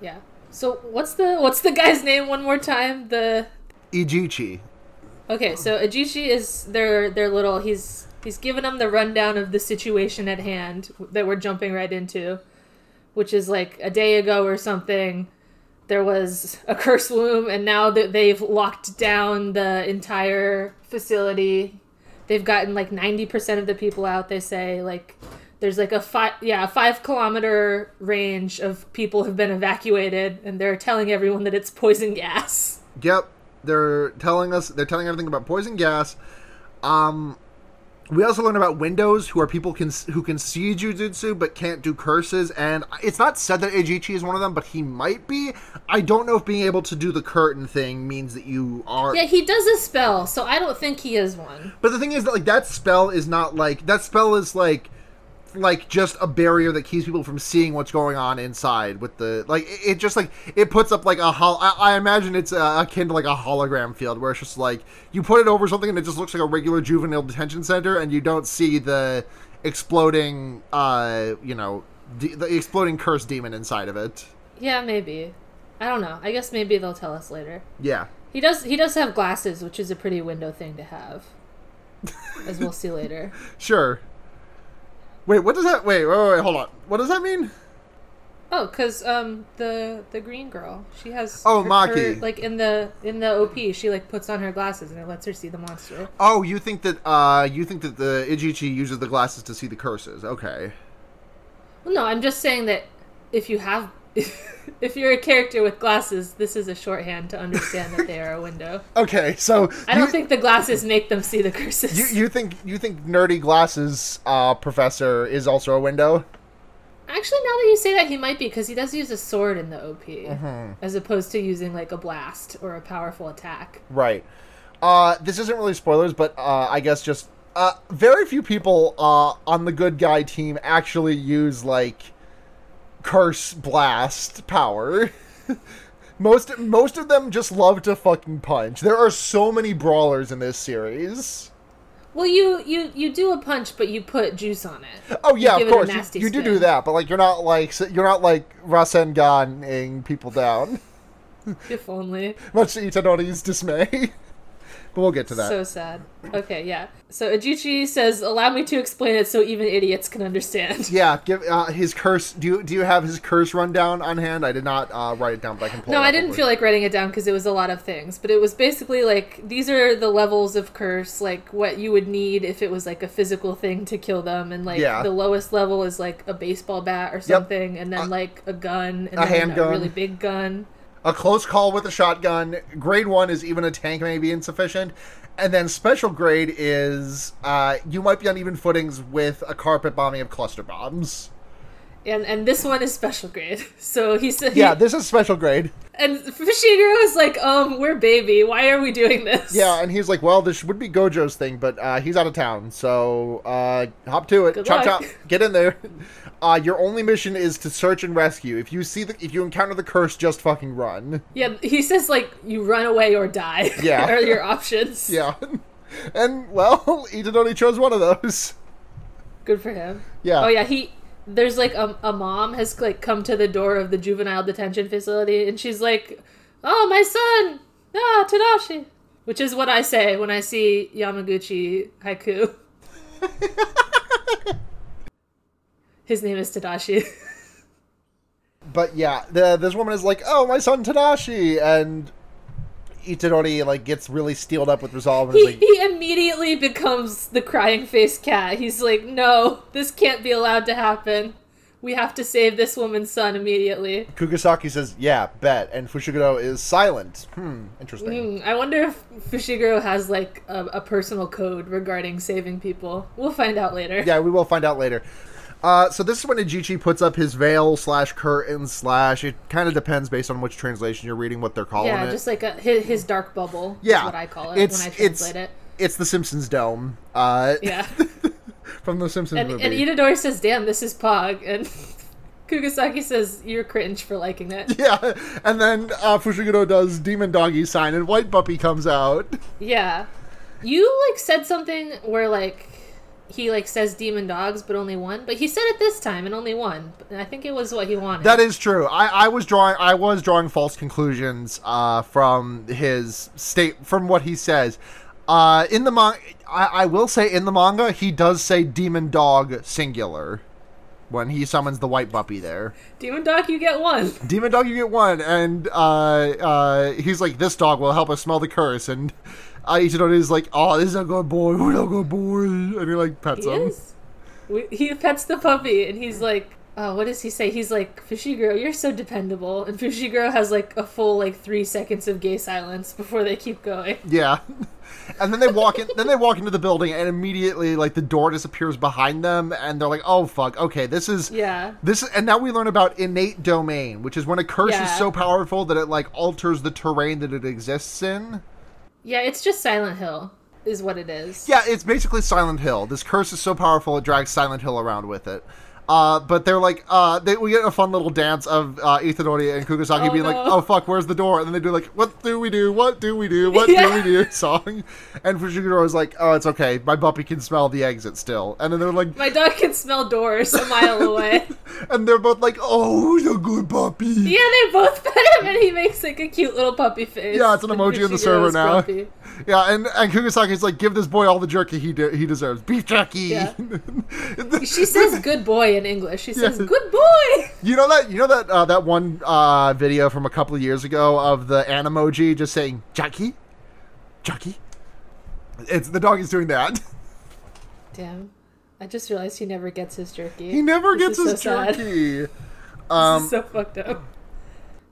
Yeah. So what's the what's the guy's name one more time? The Ijichi. Okay, so Ijichi is their their little he's he's giving them the rundown of the situation at hand that we're jumping right into, which is like a day ago or something. There was a curse womb, and now that they've locked down the entire facility, they've gotten like ninety percent of the people out. They say like there's like a five yeah a five kilometer range of people have been evacuated, and they're telling everyone that it's poison gas. Yep, they're telling us they're telling everything about poison gas. Um, we also learn about windows, who are people can who can see jujutsu but can't do curses, and it's not said that Ijichi is one of them, but he might be. I don't know if being able to do the curtain thing means that you are. Yeah, he does a spell, so I don't think he is one. But the thing is that like that spell is not like that spell is like like just a barrier that keeps people from seeing what's going on inside with the like it, it just like it puts up like a hol- I, I imagine it's uh, akin to like a hologram field where it's just like you put it over something and it just looks like a regular juvenile detention center and you don't see the exploding uh you know de- the exploding curse demon inside of it Yeah, maybe. I don't know. I guess maybe they'll tell us later. yeah He does. He does have glasses, which is a pretty window thing to have, as we'll see later. sure wait what does that wait wait wait, hold on what does that mean Oh, cause um the the green girl, she has Oh, her- Maki. her- like in the in the OP, she like puts on her glasses and it lets her see the monster. oh you think that uh you think that the ijichi uses the glasses to see the curses okay Well, no, I'm just saying that if you have if you're a character with glasses, this is a shorthand to understand that they are a window. okay so I don't you- think the glasses make them see the curses. You you think you think nerdy glasses uh, professor is also a window? Actually, now that you say that, he might be because he does use a sword in the OP, Mm-hmm. as opposed to using like a blast or a powerful attack. Right. Uh, this isn't really spoilers, but uh, I guess just uh, very few people uh, on the good guy team actually use like curse blast power. most most of them just love to fucking punch. There are so many brawlers in this series. Well, you you you do a punch, but you put juice on it. Oh yeah, of course. You, you do do that, but like you're not like you're not like Rasengan-ing people down. If only. much to Itadori's dismay. but we'll get to that. So sad. Okay, yeah. So Ijichi says, "Allow me to explain it so even idiots can understand." yeah, give uh, his curse. Do you do you have his curse rundown on hand? I did not uh, write it down, but I can pull. No, I didn't feel like writing it down because it was a lot of things. But it was basically like these are the levels of curse, like what you would need if it was like a physical thing to kill them, and like Yeah. the lowest level is like a baseball bat or something, and then Uh, like a gun, and a then handgun. a really big gun. A close call with a shotgun. Grade one is even a tank may be insufficient. And then special grade is uh, you might be on even footings with a carpet bombing of cluster bombs. And and this one is special grade. So he said, Yeah, this is special grade. And Fushiguro is like, um, we're baby. Why are we doing this? Yeah, and he's like, well, this would be Gojo's thing, but uh, he's out of town, so uh, hop to it. Good chop luck. chop, get in there. Uh, your only mission is to search and rescue. If you see the, if you encounter the curse, just fucking run. Yeah, he says like you run away or die. Yeah. are your options. Yeah, and well, Itadori chose one of those. Good for him. Yeah. Oh yeah, he there's like a, a mom has like come to the door of the juvenile detention facility and she's like, "Oh, my son. Ah, Tadashi." Which is what I say when I see Yamaguchi Haikyuu. His name is Tadashi. But yeah, the, this woman is like, "Oh, my son Tadashi," and Itadori like gets really steeled up with resolve and is he, like, he immediately becomes the crying face cat. He's like, "No, this can't be allowed to happen. We have to save this woman's son immediately." Kugasaki says, "Yeah, bet," and Fushiguro is silent. Hmm, interesting. Hmm, I wonder if Fushiguro has like a, a personal code regarding saving people. We'll find out later. Yeah, we will find out later. Uh, so this is when Ijichi puts up his veil slash curtain slash. It kind of depends based on which translation you're reading, what they're calling Yeah, it. just like a, his, his dark bubble. yeah, is what I call it it's, when I it's, translate it. It's the Simpsons dome. Uh, Yeah, from the Simpsons and, movie. and Itadori says, "Damn, this is Pog," and Kugasaki says, "You're cringe for liking that." yeah, and then uh, Fushiguro does Demon Doggy sign, and White Puppy comes out. Yeah, you like said something where like he like says demon dogs, but only one. But he said it this time and only one. I think it was what he wanted. That is true. I, I was drawing I was drawing false conclusions uh, from his state from what he says. Uh, in the manga, I, I will say in the manga he does say demon dog singular when he summons the white puppy there. demon dog. You get one. Demon dog, you get one, and uh, uh, he's like, "This dog will help us smell the curse." And Itadori is like, "Oh, this is a good boy. We're a good boy," and he like pets He him. is. We, he pets the puppy, and he's like, "Oh, what does he say?" He's like, "Fushiguro, you're so dependable." And Fushiguro has like a full like three seconds of gay silence before they keep going. Yeah. And then they walk in then they walk into the building and immediately like the door disappears behind them and they're like, "Oh fuck. Okay, this is Yeah, this is, and now we learn about innate domain, which is when a curse is so powerful that it like alters the terrain that it exists in. Yeah. It's just Silent Hill. is what it is. Yeah, it's basically Silent Hill. This curse is so powerful it drags Silent Hill around with it. Uh, but they're like, uh, they, we get a fun little dance of uh, Itadori and Kugasaki Oh, being like, "Oh fuck, where's the door?" And then they do like, "What do we do? What do we do? What do we do?" song. And Fushiguro is like, "Oh, it's okay. My puppy can smell the exit still." And then they're like, My dog can smell doors a mile away. and they're both like, "Oh, he's a good puppy." Yeah, they both pet him, and he makes like a cute little puppy face. Yeah, it's an emoji in the server now. grumpy. Yeah, and and Kugasaki's like, "Give this boy all the jerky he de- he deserves. Beef jerky." Yeah. She says "good boy" in English. She says. "good boy." You know that you know that uh, that one uh, video from a couple of years ago of the Animoji just saying Jackie, Jackie. It's the dog is doing that. Damn, I just realized he never gets his jerky. He never This gets is his so jerky. This Um, is so fucked up.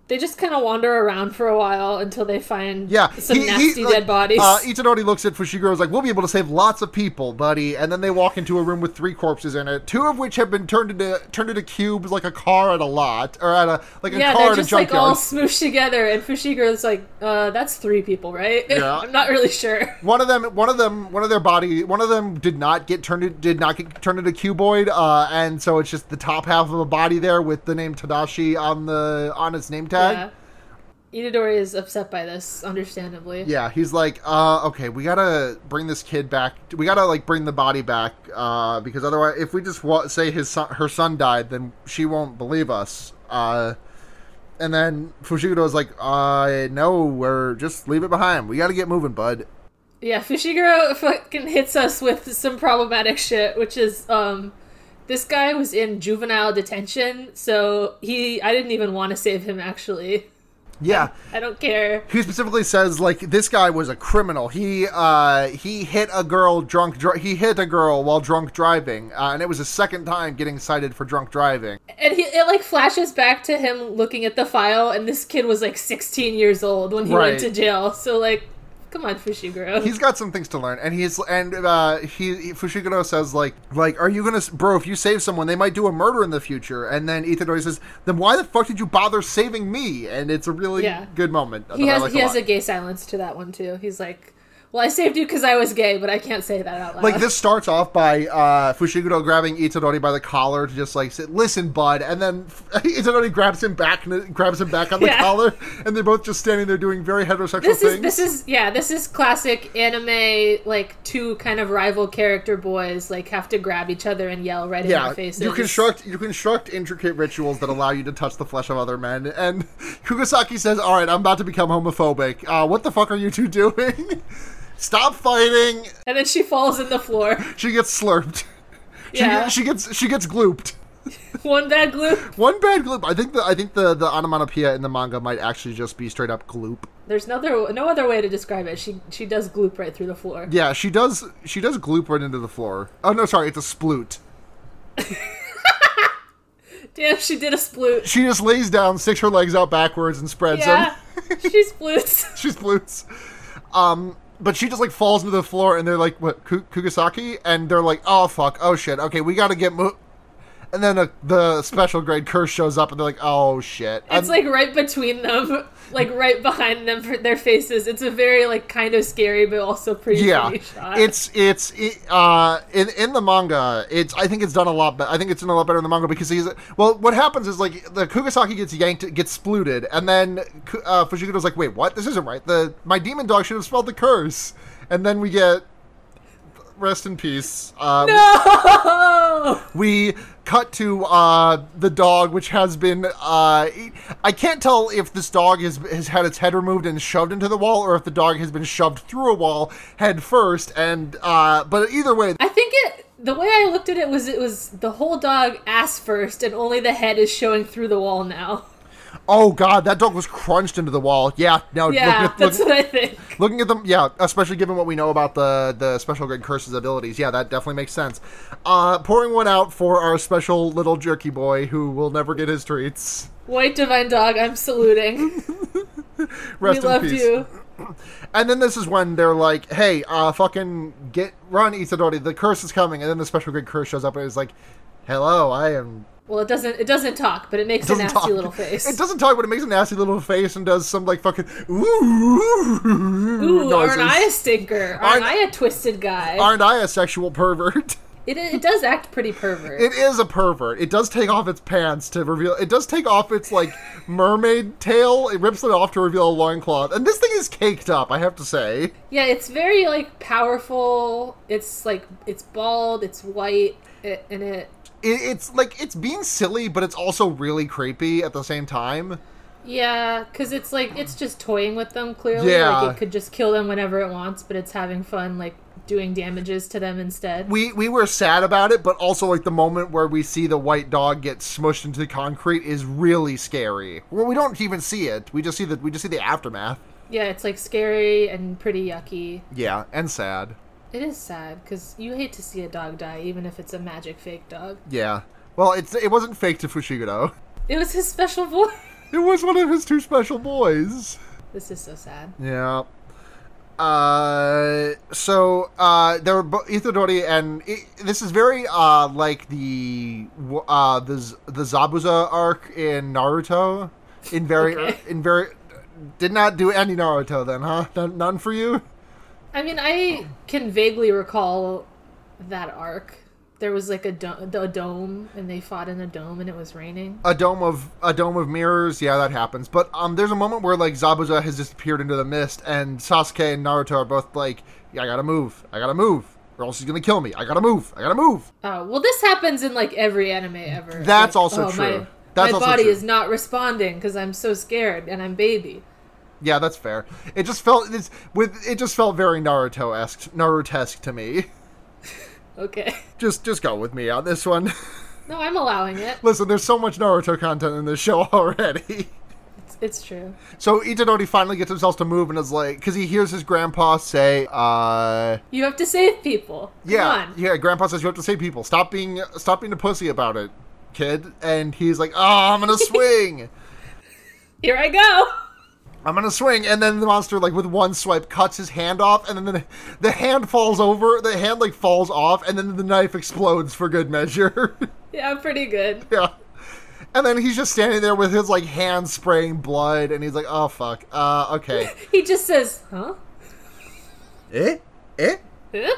They just kind of wander around for a while until they find yeah, some he- he, nasty like, dead bodies. Uh, Itadori looks at Fushiguro's like, "We'll be able to save lots of people, buddy." And then they walk into a room with three corpses in it, two of which have been turned into turned into cubes, like a car at a lot, or at a like a yeah, car they're at a just like all smooshed together, and Fushiguro's like, uh, "That's three people, right?" Yeah. I'm not really sure. One of them, one of them, one of their body, one of them did not get turned, did not get turned into cuboid, uh, and so it's just the top half of a body there with the name Tadashi on the on its name tag. Yeah. Itadori is upset by this, understandably. Yeah, he's like, uh, okay, we gotta bring this kid back. We gotta like bring the body back, uh, because otherwise, if we just wa- say his son, her son died, then she won't believe us. Uh, and then Fushiguro's like, uh, no, we're just leave it behind. We gotta get moving, bud. Yeah, Fushiguro fucking hits us with some problematic shit, which is um this guy was in juvenile detention, so he I didn't even want to save him actually. Yeah. I don't care. He specifically says like this guy was a criminal. He uh he hit a girl drunk. Dri- he hit a girl while drunk driving, uh, and it was his second time getting cited for drunk driving. And he it like flashes back to him looking at the file and this kid was like 16 years old when he Right. went to jail. So like come on Fushiguro. He's got some things to learn, and he's and uh, he, he Fushiguro says like like Are you gonna bro? If you save someone, they might do a murder in the future. And then Itadori says, Then why the fuck did you bother saving me? And it's a really Yeah. good moment. he has like he a has a gay silence to that one too. He's like, "Well, I saved you because I was gay, but I can't say that out loud." Like this starts off by uh, Fushiguro grabbing Itadori by the collar to just like say, "Listen, bud," and then Itadori grabs him back and grabs him back on the Yeah. collar, and they're both just standing there doing very heterosexual This things. is this is yeah, this is classic anime like two kind of rival character boys like have to grab each other and yell right in yeah, their faces. you construct you construct intricate rituals that allow you to touch the flesh of other men. And Kugasaki says, "All right, I'm about to become homophobic. Uh, what the fuck are you two doing? Stop fighting!" And then she falls in the floor. She gets slurped. She, Yeah. she gets she gets glooped. One bad glue. One bad gloop. I think the I think the the onomatopoeia in the manga might actually just be straight up gloop. There's no other no other way to describe it. She she does gloop right through the floor. Yeah, she does. She does gloop right into the floor. Oh no, sorry, it's a sploot. Damn, she did a sploot. She just lays down, sticks her legs out backwards, and spreads Yeah, them. she sploots. she sploots. Um, but she just like falls into the floor, and they're like, "What, Kugasaki?" And they're like, "Oh fuck, oh shit, okay, we got to get mo." And then uh, the special grade curse shows up, and they're like, "Oh shit!" It's And- like right between them, like right behind them, for their faces. It's a very like kind of scary, but also pretty yeah, pretty it's it's it, uh in in the manga. It's I think it's done a lot. But I think it's done a lot better in the manga because he's well. What happens is like the Kugasaki gets yanked, gets splooted, and then uh, Fushiguro's like, "Wait, what? This isn't right. The my demon dog should have spelled the curse." And then we get rest in peace. Um, no. we cut to uh, the dog, which has been. Uh, I can't tell if this dog has, has had its head removed and shoved into the wall, or if the dog has been shoved through a wall head first. And uh, but either way, I think it. The way I looked at it was it was the whole dog ass first, and only the head is showing through the wall now. oh god, that dog was crunched into the wall. Yeah, no, Yeah, looking at, that's looking, what I think. looking at them, yeah, especially given what we know about the the special grade curses abilities, yeah, that definitely makes sense. Uh, pouring one out for our special little jerky boy who will never get his treats. White divine dog, I'm saluting. Rest we in loved peace. you. And then this is when they're like, "Hey, uh, fucking get run, Itadori. The curse is coming." And then the special grade curse shows up and is like, "Hello, I am." Well, it doesn't. It doesn't talk, but it makes a nasty talk. little face. It doesn't talk, but it makes a nasty little face and does some like fucking ooh, Ooh, noises. aren't I a stinker? Aren't, Aren't- I a twisted guy? Aren't I a sexual pervert? it, it does act pretty pervert. It is a pervert. It does take off its pants to reveal. It does take off its like mermaid tail. It rips it off to reveal a loincloth. And this thing is caked up. I have to say. yeah, it's very like powerful. It's like it's bald. It's white, it, and it. It, it's like it's being silly, but it's also really creepy at the same time. Yeah, because it's like it's just toying with them. Clearly, Yeah. like it could just kill them whenever it wants, but it's having fun, like doing damages to them instead. We we were sad about it, but also like the moment where we see the white dog get smushed into the concrete is really scary. Well, we don't even see it. We just see the we just see the aftermath. Yeah, it's like scary and pretty yucky. Yeah, and sad. It is sad because you hate to see a dog die, even if it's a magic fake dog. Yeah. Well, it's it wasn't fake to Fushiguro. It was his special boy. It was one of his two special boys. This is so sad. Yeah. Uh, so uh, there were bo- Itadori and i this is very uh like the uh the the Zabuza arc in Naruto. In very Okay. in very did not do any Naruto then, huh? None, none for you. I mean, I can vaguely recall that arc. There was like a, do- a dome, and they fought in a dome, and it was raining. A dome of a dome of mirrors, yeah, that happens. But um, there's a moment where like Zabuza has disappeared into the mist, and Sasuke and Naruto are both like, "Yeah, I gotta move, I gotta move, or else he's gonna kill me. I gotta move, I gotta move." Uh, well, this happens in like every anime ever. That's Like, also oh, true. My, That's my body true. is not responding because I'm so scared, and I'm baby. Yeah, that's fair. It just felt it's, with it just felt very Naruto esque, Naruto-esque to me. Okay. Just just go with me on this one. No, I'm allowing it. Listen, there's so much Naruto content in this show already. It's, it's true. So Itadori finally gets himself to move and is like, because he hears his grandpa say, uh, You have to save people. Come yeah, on. yeah. Grandpa says you have to save people. Stop being stop being a pussy about it, kid. And he's like, oh, I'm gonna swing. Here I go. I'm gonna swing, and then the monster, like with one swipe, cuts his hand off, and then the, the hand falls over. The hand like falls off, and then the knife explodes for good measure. Yeah, I'm pretty good. yeah, and then he's just standing there with his like hand spraying blood, and he's like, "Oh fuck, uh, okay." He just says, "Huh? eh, eh. Huh?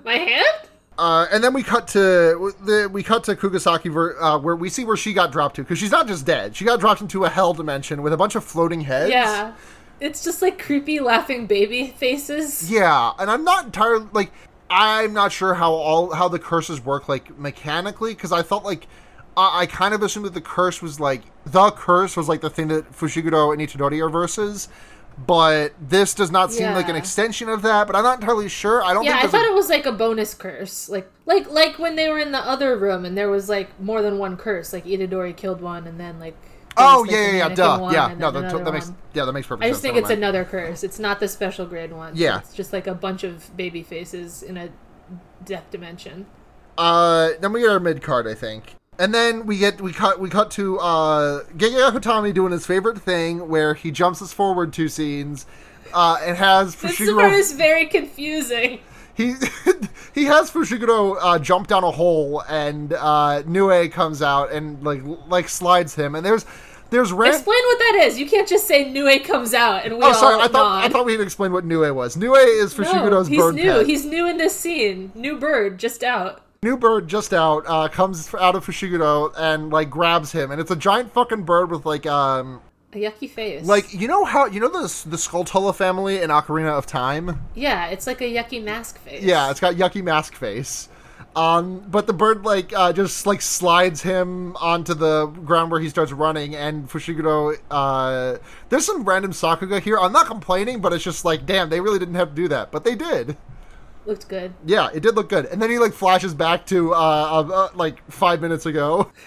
My hand?" Uh, and then we cut to the we cut to Kugasaki ver, uh, where we see where she got dropped to because she's not just dead; she got dropped into a hell dimension with a bunch of floating heads. Yeah. It's just like creepy laughing baby faces. Yeah, and I'm not entirely like I'm not sure how all how the curses work like mechanically because I felt like I, I kind of assumed that the curse was like the curse was like the thing that Fushiguro and Itadori are versus, but this does not seem like an extension of that. But I'm not entirely sure. I don't Yeah, I thought there's it was like a bonus curse. Like like like when they were in the other room and there was like more than one curse. Like Itadori killed one and then like oh was, like, yeah yeah yeah duh one yeah no that, that makes one. yeah that makes perfect I sense. just think Never it's mind. another curse. It's not the special grade one. Yeah. It's just like a bunch of baby faces in a death dimension. Uh, then we get our mid card, I think, and then we get we cut we cut to uh Gege Akutami doing his favorite thing where he jumps us forward two scenes, uh, and has This Fushiguro. part is very confusing. he he has Fushiguro uh, jump down a hole, and uh, Nue comes out and like like slides him, and there's there's ran- Explain what that is. You can't just say Nue comes out and we Oh, sorry. I thought nod. I thought we had explained what Nue was. Nue is no, Fushiguro's he's bird new. pet. He's new in this scene. New bird, just out. New bird just out uh, comes out of Fushiguro and like grabs him, and it's a giant fucking bird with like um A yucky face. like you know how you know the the Skulltula family in Ocarina of Time. yeah, it's like a yucky mask face. Yeah, it's got yucky mask face. Um, but the bird like uh, just like slides him onto the ground where he starts running, and Fushiguro. Uh, there's some random Sakuga here. I'm not complaining, but it's just like, damn, they really didn't have to do that, but they did. Looked good. Yeah, it did look good. And then he like flashes back to uh, uh, uh like five minutes ago.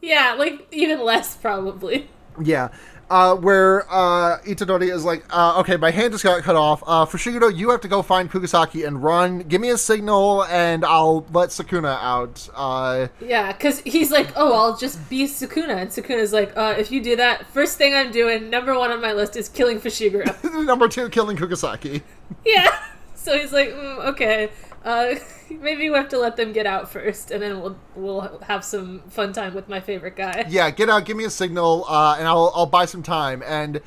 Yeah, like even less probably. Yeah. uh, where uh, Itadori is like, uh, okay, my hand just got cut off. Uh, Fushiguro, you have to go find Kugasaki and run. Give me a signal, and I'll let Sukuna out. Uh, Yeah, because he's like, oh, I'll just be Sukuna. And Sukuna's like, uh, if you do that, first thing I'm doing, number one on my list is killing Fushiguro. number two, killing Kugasaki. yeah. So he's like, mm, okay, uh, maybe we have to let them get out first, and then we'll we'll have some fun time with my favorite guy. Yeah, get out, give me a signal, uh, and I'll I'll buy some time. And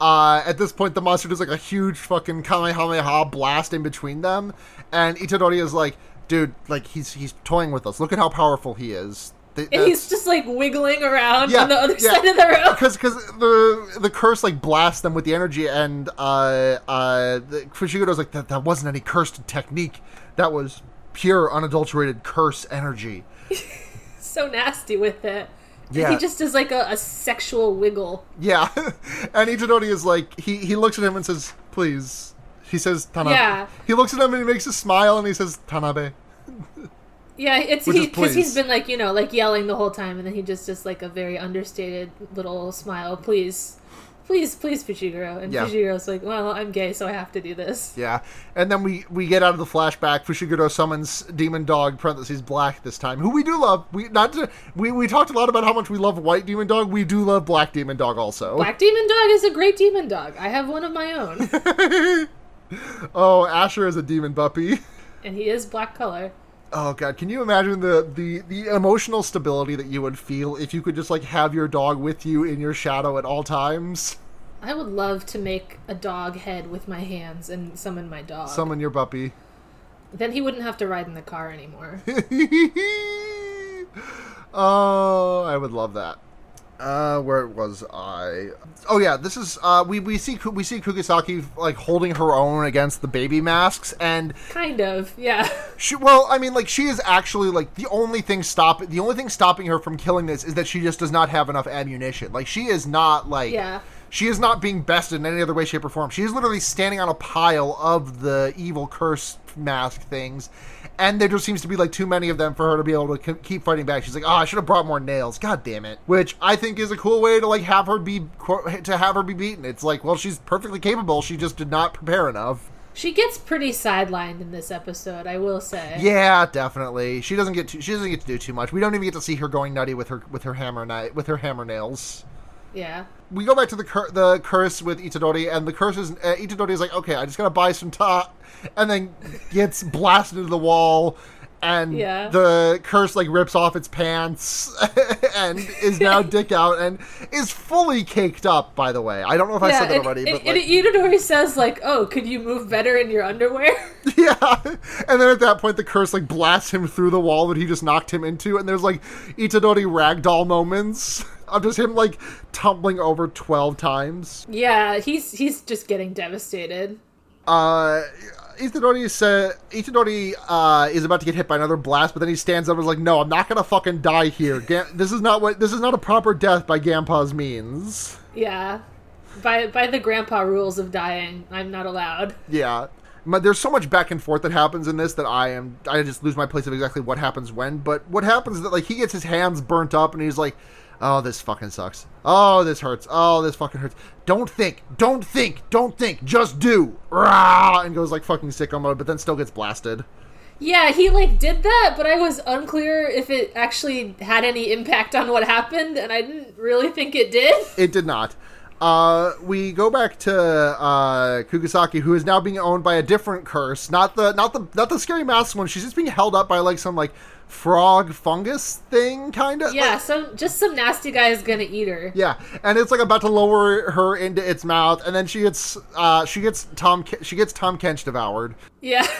uh, at this point, the monster does like a huge fucking kamehameha blast in between them, and Itadori is like, dude, like he's he's toying with us. Look at how powerful he is. Th- And he's just like wiggling around Yeah, on the other yeah. side of the room. because because the the curse like blasts them with the energy, and uh uh the, Fushiguro's like that that wasn't any cursed technique. That was pure unadulterated curse energy. So nasty with it. Yeah. He just does like a, a sexual wiggle. Yeah, and Itadori is like he he looks at him and says, "Please." He says Tanabe. Yeah. He looks at him and he makes a smile and he says Tanabe. Yeah, it's because please. he's been like you know like yelling the whole time, and then he just does like a very understated little smile. Please, please, please, Fushiguro. And Yeah. Fushiguro's like, well, I'm gay, so I have to do this. Yeah, and then we we get out of the flashback. Fushiguro summons Demon Dog (parentheses Black) this time, who we do love. We not to, we we talked a lot about how much we love White Demon Dog. We do love Black Demon Dog also. Black Demon Dog is a great demon dog. I have one of my own, Oh, Asher is a demon puppy. and he is black color. Oh god, can you imagine the, the the emotional stability that you would feel if you could just like have your dog with you in your shadow at all times? I would love to make a dog head with my hands and summon my dog. Summon your puppy. Then he wouldn't have to ride in the car anymore. oh, I would love that. Uh, where was I? Oh yeah, this is uh, we we see we see Kugisaki like holding her own against the baby masks, and kind of, yeah. she well, I mean, like she is actually like the only thing stop the only thing stopping her from killing this is that she just does not have enough ammunition. Like she is not like Yeah. she is not being bested in any other way, shape, or form. She is literally standing on a pile of the evil curse mask things, and there just seems to be like too many of them for her to be able to keep fighting back. She's like, "Oh, I should have brought more nails. God damn it!" Which I think is a cool way to like have her be to have her be beaten. It's like, well, she's perfectly capable. She just did not prepare enough. She gets pretty sidelined in this episode, I will say. Yeah, definitely. She doesn't get to, she doesn't get to do too much. We don't even get to see her going nutty with her with her hammer knife with her hammer nails. Yeah. we go back to the cur- the curse with Itadori, and the curse is uh, Itadori is like, okay, I just gotta buy some ta, and then gets blasted into the wall, and Yeah. the curse like rips off its pants and is now dick out and is fully caked up. By the way, I don't know if I said that and, already, and, but and like, Itadori says like, "Oh, could you move better in your underwear?" yeah. And then at that point, the curse like blasts him through the wall that he just knocked him into, and there's like Itadori ragdoll moments of just him like tumbling over twelve times. yeah, he's he's just getting devastated. uh Itadori said Itadori uh is about to get hit by another blast, but then he stands up and is like, "No, I'm not gonna fucking die here. Ga- this is not what this is not a proper death by Gampa's means." Yeah. By by the grandpa rules of dying, I'm not allowed. Yeah, but there's so much back and forth that happens in this that I am I just lose my place of exactly what happens when. But what happens is that like he gets his hands burnt up and he's like, "Oh, this fucking sucks. Oh, this hurts. Oh, this fucking hurts. Don't think. Don't think. Don't think. Just do." Rah! And goes like fucking sicko mode, but then still gets blasted. Yeah, he like did that, but I was unclear if it actually had any impact on what happened, and I didn't really think it did. It did not. Uh, we go back to uh, Kugisaki, who is now being owned by a different curse, not the not the not the scary mask one. She's just being held up by like some like frog fungus thing, kind of. Yeah, some just some nasty guy is gonna eat her. yeah, and it's like about to lower her into its mouth, and then she gets uh, she gets Tom she gets Tahm Kench devoured. Yeah.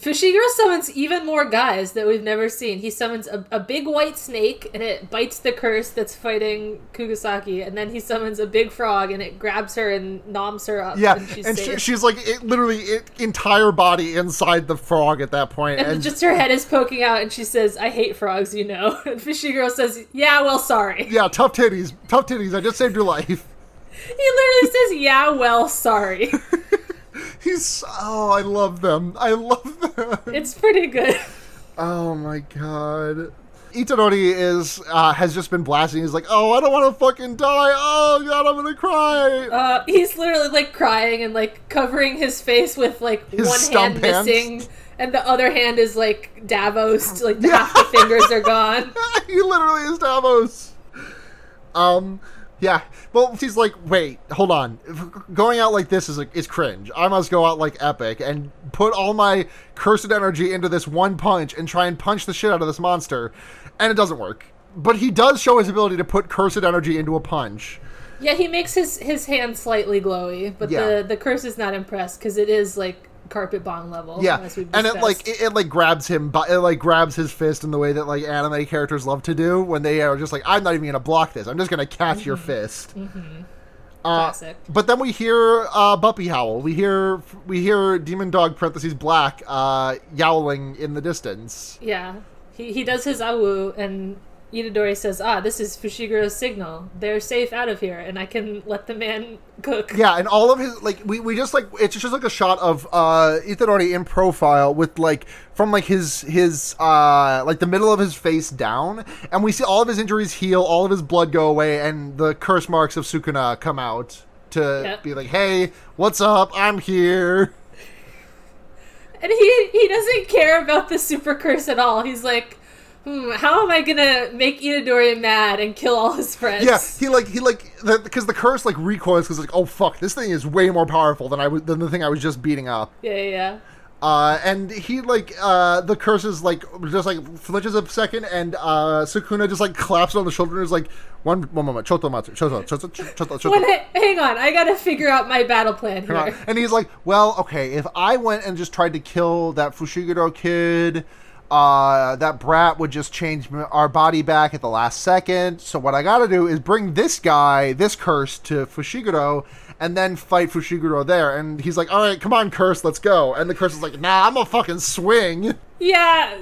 Fushiguro summons even more guys that we've never seen. He summons a, a big white snake and it bites the curse that's fighting Kugasaki, and then he summons a big frog and it grabs her and noms her up. Yeah, and she's and she, she's like it, literally it, entire body inside the frog at that point, and and just her head is poking out, and she says, "I hate frogs," you know. And Fushiguro says, "Yeah, well, sorry." yeah, tough titties, tough titties. I just saved your life. He literally says, "Yeah, well, sorry." He's oh, I love them. I love them. it's pretty good. Oh my god. Itadori is uh, has just been blasting. He's like, "Oh, I don't want to fucking die. Oh god, I'm gonna cry." Uh, he's literally like crying and like covering his face with like His one hand hands. missing, and the other hand is like Davos. Like Yeah. half the fingers are gone. he literally is Davos. Um, yeah. Well, he's like, wait, hold on. Going out like this is is cringe. I must go out like epic and put all my cursed energy into this one punch and try and punch the shit out of this monster, and it doesn't work. But he does show his ability to put cursed energy into a punch. Yeah, he makes his his hand slightly glowy, but Yeah. the the curse is not impressed because it is like carpet bomb level. Yeah, and it like it, it like grabs him, but it like grabs his fist in the way that like anime characters love to do when they are just like, I'm not even gonna block this. I'm just gonna catch your fist. Uh, classic. but then we hear uh, Buppy howl. We hear we hear Demon Dog parentheses black uh, yowling in the distance. Yeah, he he does his awu, and Itadori says, "Ah, this is Fushiguro's signal. They're safe out of here, and I can let the man cook." Yeah, and all of his like we, we just like it's just like a shot of uh Itadori in profile with like from like his his uh like the middle of his face down, and we see all of his injuries heal, all of his blood go away, and the curse marks of Sukuna come out to Yep. be like, "Hey, what's up? I'm here." And he he doesn't care about the super curse at all. He's like, hmm, how am I gonna make Itadori mad and kill all his friends? Yeah, he like he like because the, curse like recoils because like oh fuck this thing is way more powerful than I was than the thing I was just beating up. yeah, yeah. yeah. Uh, and he like uh the curse is like just like flinches a second and uh Sukuna just like claps on the shoulder and is like one one moment choto matsu choto choto choto choto. Wait, hang on, I gotta figure out my battle plan here. And he's like, well, okay, if I went and just tried to kill that Fushiguro kid, uh, that brat would just change our body back at the last second. So what I gotta do is bring this guy, this curse, to Fushiguro, and then fight Fushiguro there. And he's like, all right, come on, curse, let's go. And the curse is like, nah, I'm gonna fucking swing. Yeah,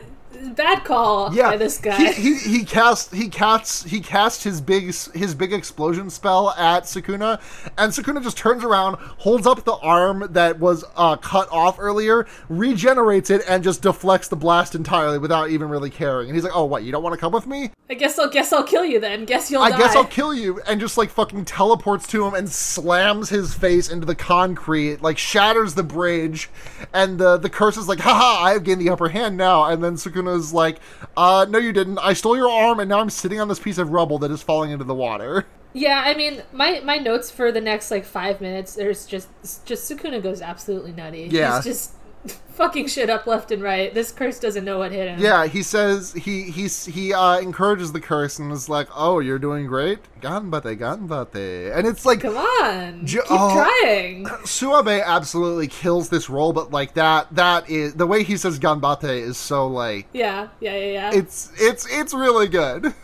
bad call Yeah, by this guy. He, he, he cast he casts he casts his big his big explosion spell at Sukuna, and Sukuna just turns around, holds up the arm that was uh, cut off earlier, regenerates it, and just deflects the blast entirely without even really caring. And he's like, "Oh, what? You don't want to come with me? I guess I'll guess I'll kill you then. Guess you'll I die. guess I'll kill you." And just like fucking teleports to him and slams his face into the concrete, like shatters the bridge, and the the curse is like, "Haha, I have gained the upper hand now." And then Sukuna's like, "Uh, no, you didn't. I stole your arm, and now I'm sitting on this piece of rubble that is falling into the water." Yeah, I mean, my my notes for the next like five minutes, there's just just Sukuna goes absolutely nutty. Yeah. he's just fucking shit up left and right. This curse doesn't know what hit him. Yeah, he says he he's he uh encourages the curse and is like, "Oh, you're doing great, ganbate, ganbate," and it's like come on, Ju- keep oh. trying. Suwabe absolutely kills this role, but like that that is the way he says ganbate is so like Yeah, yeah, yeah, yeah. it's it's it's really good.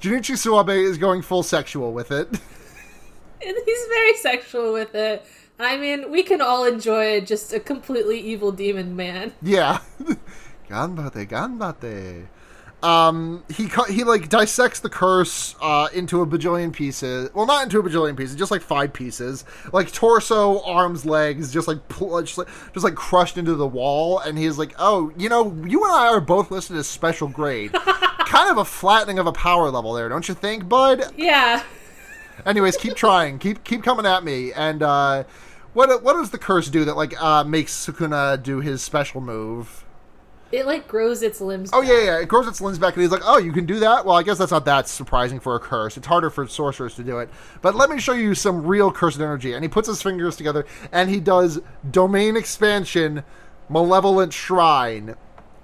Junichi Suwabe is going full sexual with it. He's very sexual with it. I mean, we can all enjoy just a completely evil demon man. Yeah. ganbate, ganbate. Um, he he like dissects the curse uh, into a bajillion pieces. Well, not into a bajillion pieces, just like five pieces, like torso, arms, legs, just like pl- just like, just like crushed into the wall. And he's like, "Oh, you know, you and I are both listed as special grade. kind of a flattening of a power level there, don't you think, bud?" Yeah. Anyways, keep trying. Keep keep coming at me. And uh, what what does the curse do that like uh, makes Sukuna do his special move? It like grows its limbs. Oh back. yeah, yeah. It grows its limbs back, and he's like, "Oh, you can do that." Well, I guess that's not that surprising for a curse. It's harder for sorcerers to do it. But let me show you some real cursed energy. And he puts his fingers together, and he does domain expansion, malevolent shrine,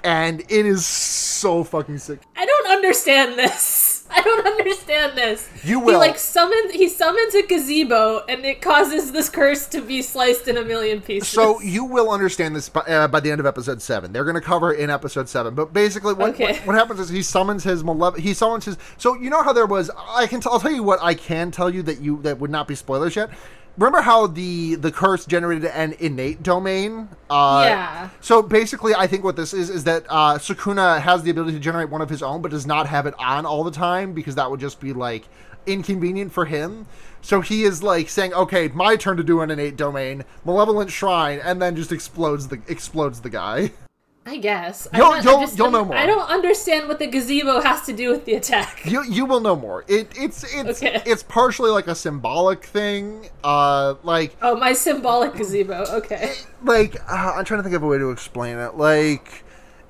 and it is so fucking sick. I don't understand this. I don't understand this. You He will. like summons he summons a gazebo and it causes this curse to be sliced in a million pieces. So you will understand this by, uh, by the end of episode seven. They're going to cover in episode seven. But basically, what, Okay. what what happens is he summons his malevolent. He summons his. So you know how there was. I can. T- I'll tell you what I can tell you that you that would not be spoilers yet. Remember how the the curse generated an innate domain? Uh, Yeah. So basically, I think what this is is that uh, Sukuna has the ability to generate one of his own, but does not have it on all the time because that would just be like inconvenient for him. So he is like saying, "Okay, my turn to do an innate domain, malevolent shrine," and then just explodes the explodes the guy. I guess. You'll- not- you'll- you'll don't- know more. I don't understand what the gazebo has to do with the attack. You you will know more. It it's it's Okay. it's partially like a symbolic thing. Uh, like Oh, my symbolic gazebo. Okay. like uh, I'm trying to think of a way to explain it. Like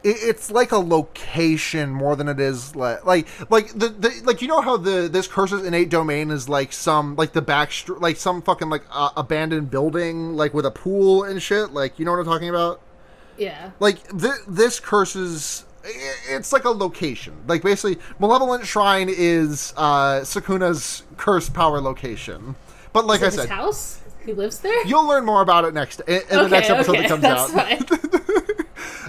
it's like a location more than it is like like like the, the like you know how the this curse's innate domain is like some like the back like some fucking like uh, abandoned building like with a pool and shit. Like you know what I'm talking about. Yeah. like th- this curse is it's like a location like basically malevolent shrine is uh Sukuna's curse power location but like Is i said house? He lives there? you'll learn more about it next in, in the next episode okay, that comes out fine.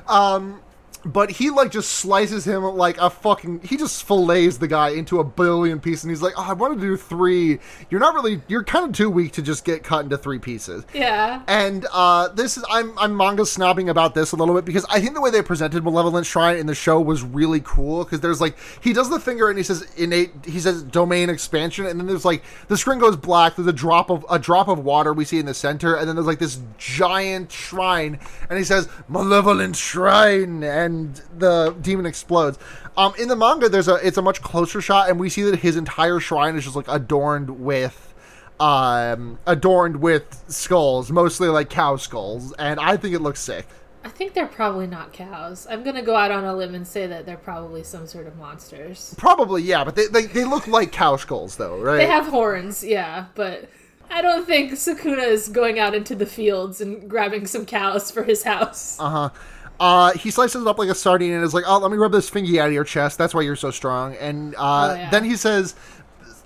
but he like just slices him like a fucking he just fillets the guy into a billion pieces and he's like oh i want to do three you're not really you're kind of too weak to just get cut into three pieces Yeah. And uh, this is I'm I'm manga snobbing about this a little bit because I think the way they presented Malevolent Shrine in the show was really cool because there's like he does the finger and he says innate he says domain expansion and then there's like the screen goes black there's a drop of a drop of water we see in the center and then there's like this giant shrine and he says Malevolent Shrine and the demon explodes. Um, in the manga there's a it's a much closer shot and we see that his entire shrine is just like adorned with um, adorned with skulls, mostly like cow skulls, and I think it looks sick. I think they're probably not cows. I'm gonna go out on a limb and say that they're probably some sort of monsters. Probably, yeah, but they, they, they look like cow skulls, though, right? They have horns, yeah, but I don't think Sukuna is going out into the fields and grabbing some cows for his house. Uh-huh. Uh, he slices it up like a sardine and is like, "Oh, let me rub this fingy out of your chest. That's why you're so strong." And uh, Oh, yeah. then he says,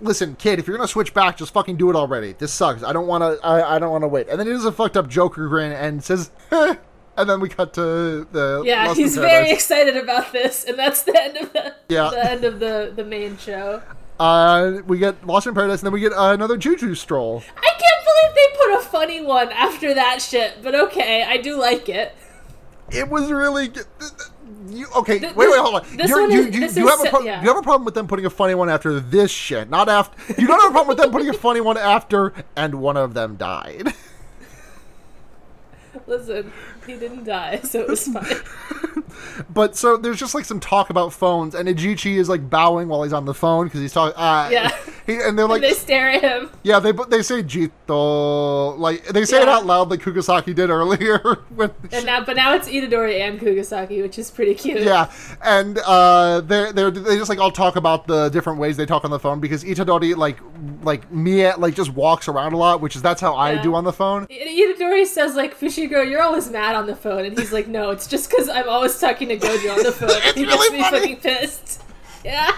"Listen, kid, if you're gonna switch back, just fucking do it already. This sucks. I don't want to. I, I don't want to wait." And then he does a fucked up Joker grin and says, "Eh." and then we cut to the yeah, Lost he's very excited about this, and that's the end of the Yeah. the end of the the main show. Uh, we get Lost in Paradise, and then we get uh, another Juju stroll. I can't believe they put a funny one after that shit, but okay, I do like it. It was really good. You, okay, Th- wait, wait, hold on. You're, you, is- you, you have a pro- yeah. you have a problem with them putting a funny one after this shit, not after. You don't have a problem with them putting a funny one after, and one of them died. Listen, he didn't die, so it was fine. But so there's just like some talk about phones, and Ijichi is like bowing while he's on the phone because he's talking. Uh, Yeah. He, and they're like, they stare at him. yeah, they they say Jito, like they say it out loud like Kugisaki did earlier when And now, but now it's Itadori and Kugisaki, which is pretty cute. Yeah, and uh, they they they just like all talk about the different ways they talk on the phone because Itadori like like Mia like just walks around a lot, which is that's how I do on the phone. Itadori says like Fushiguro, you're always mad on the phone, and he's like, no, it's just because I'm always talking to Gojo on the phone. It's he really makes me funny. fucking pissed. Yeah,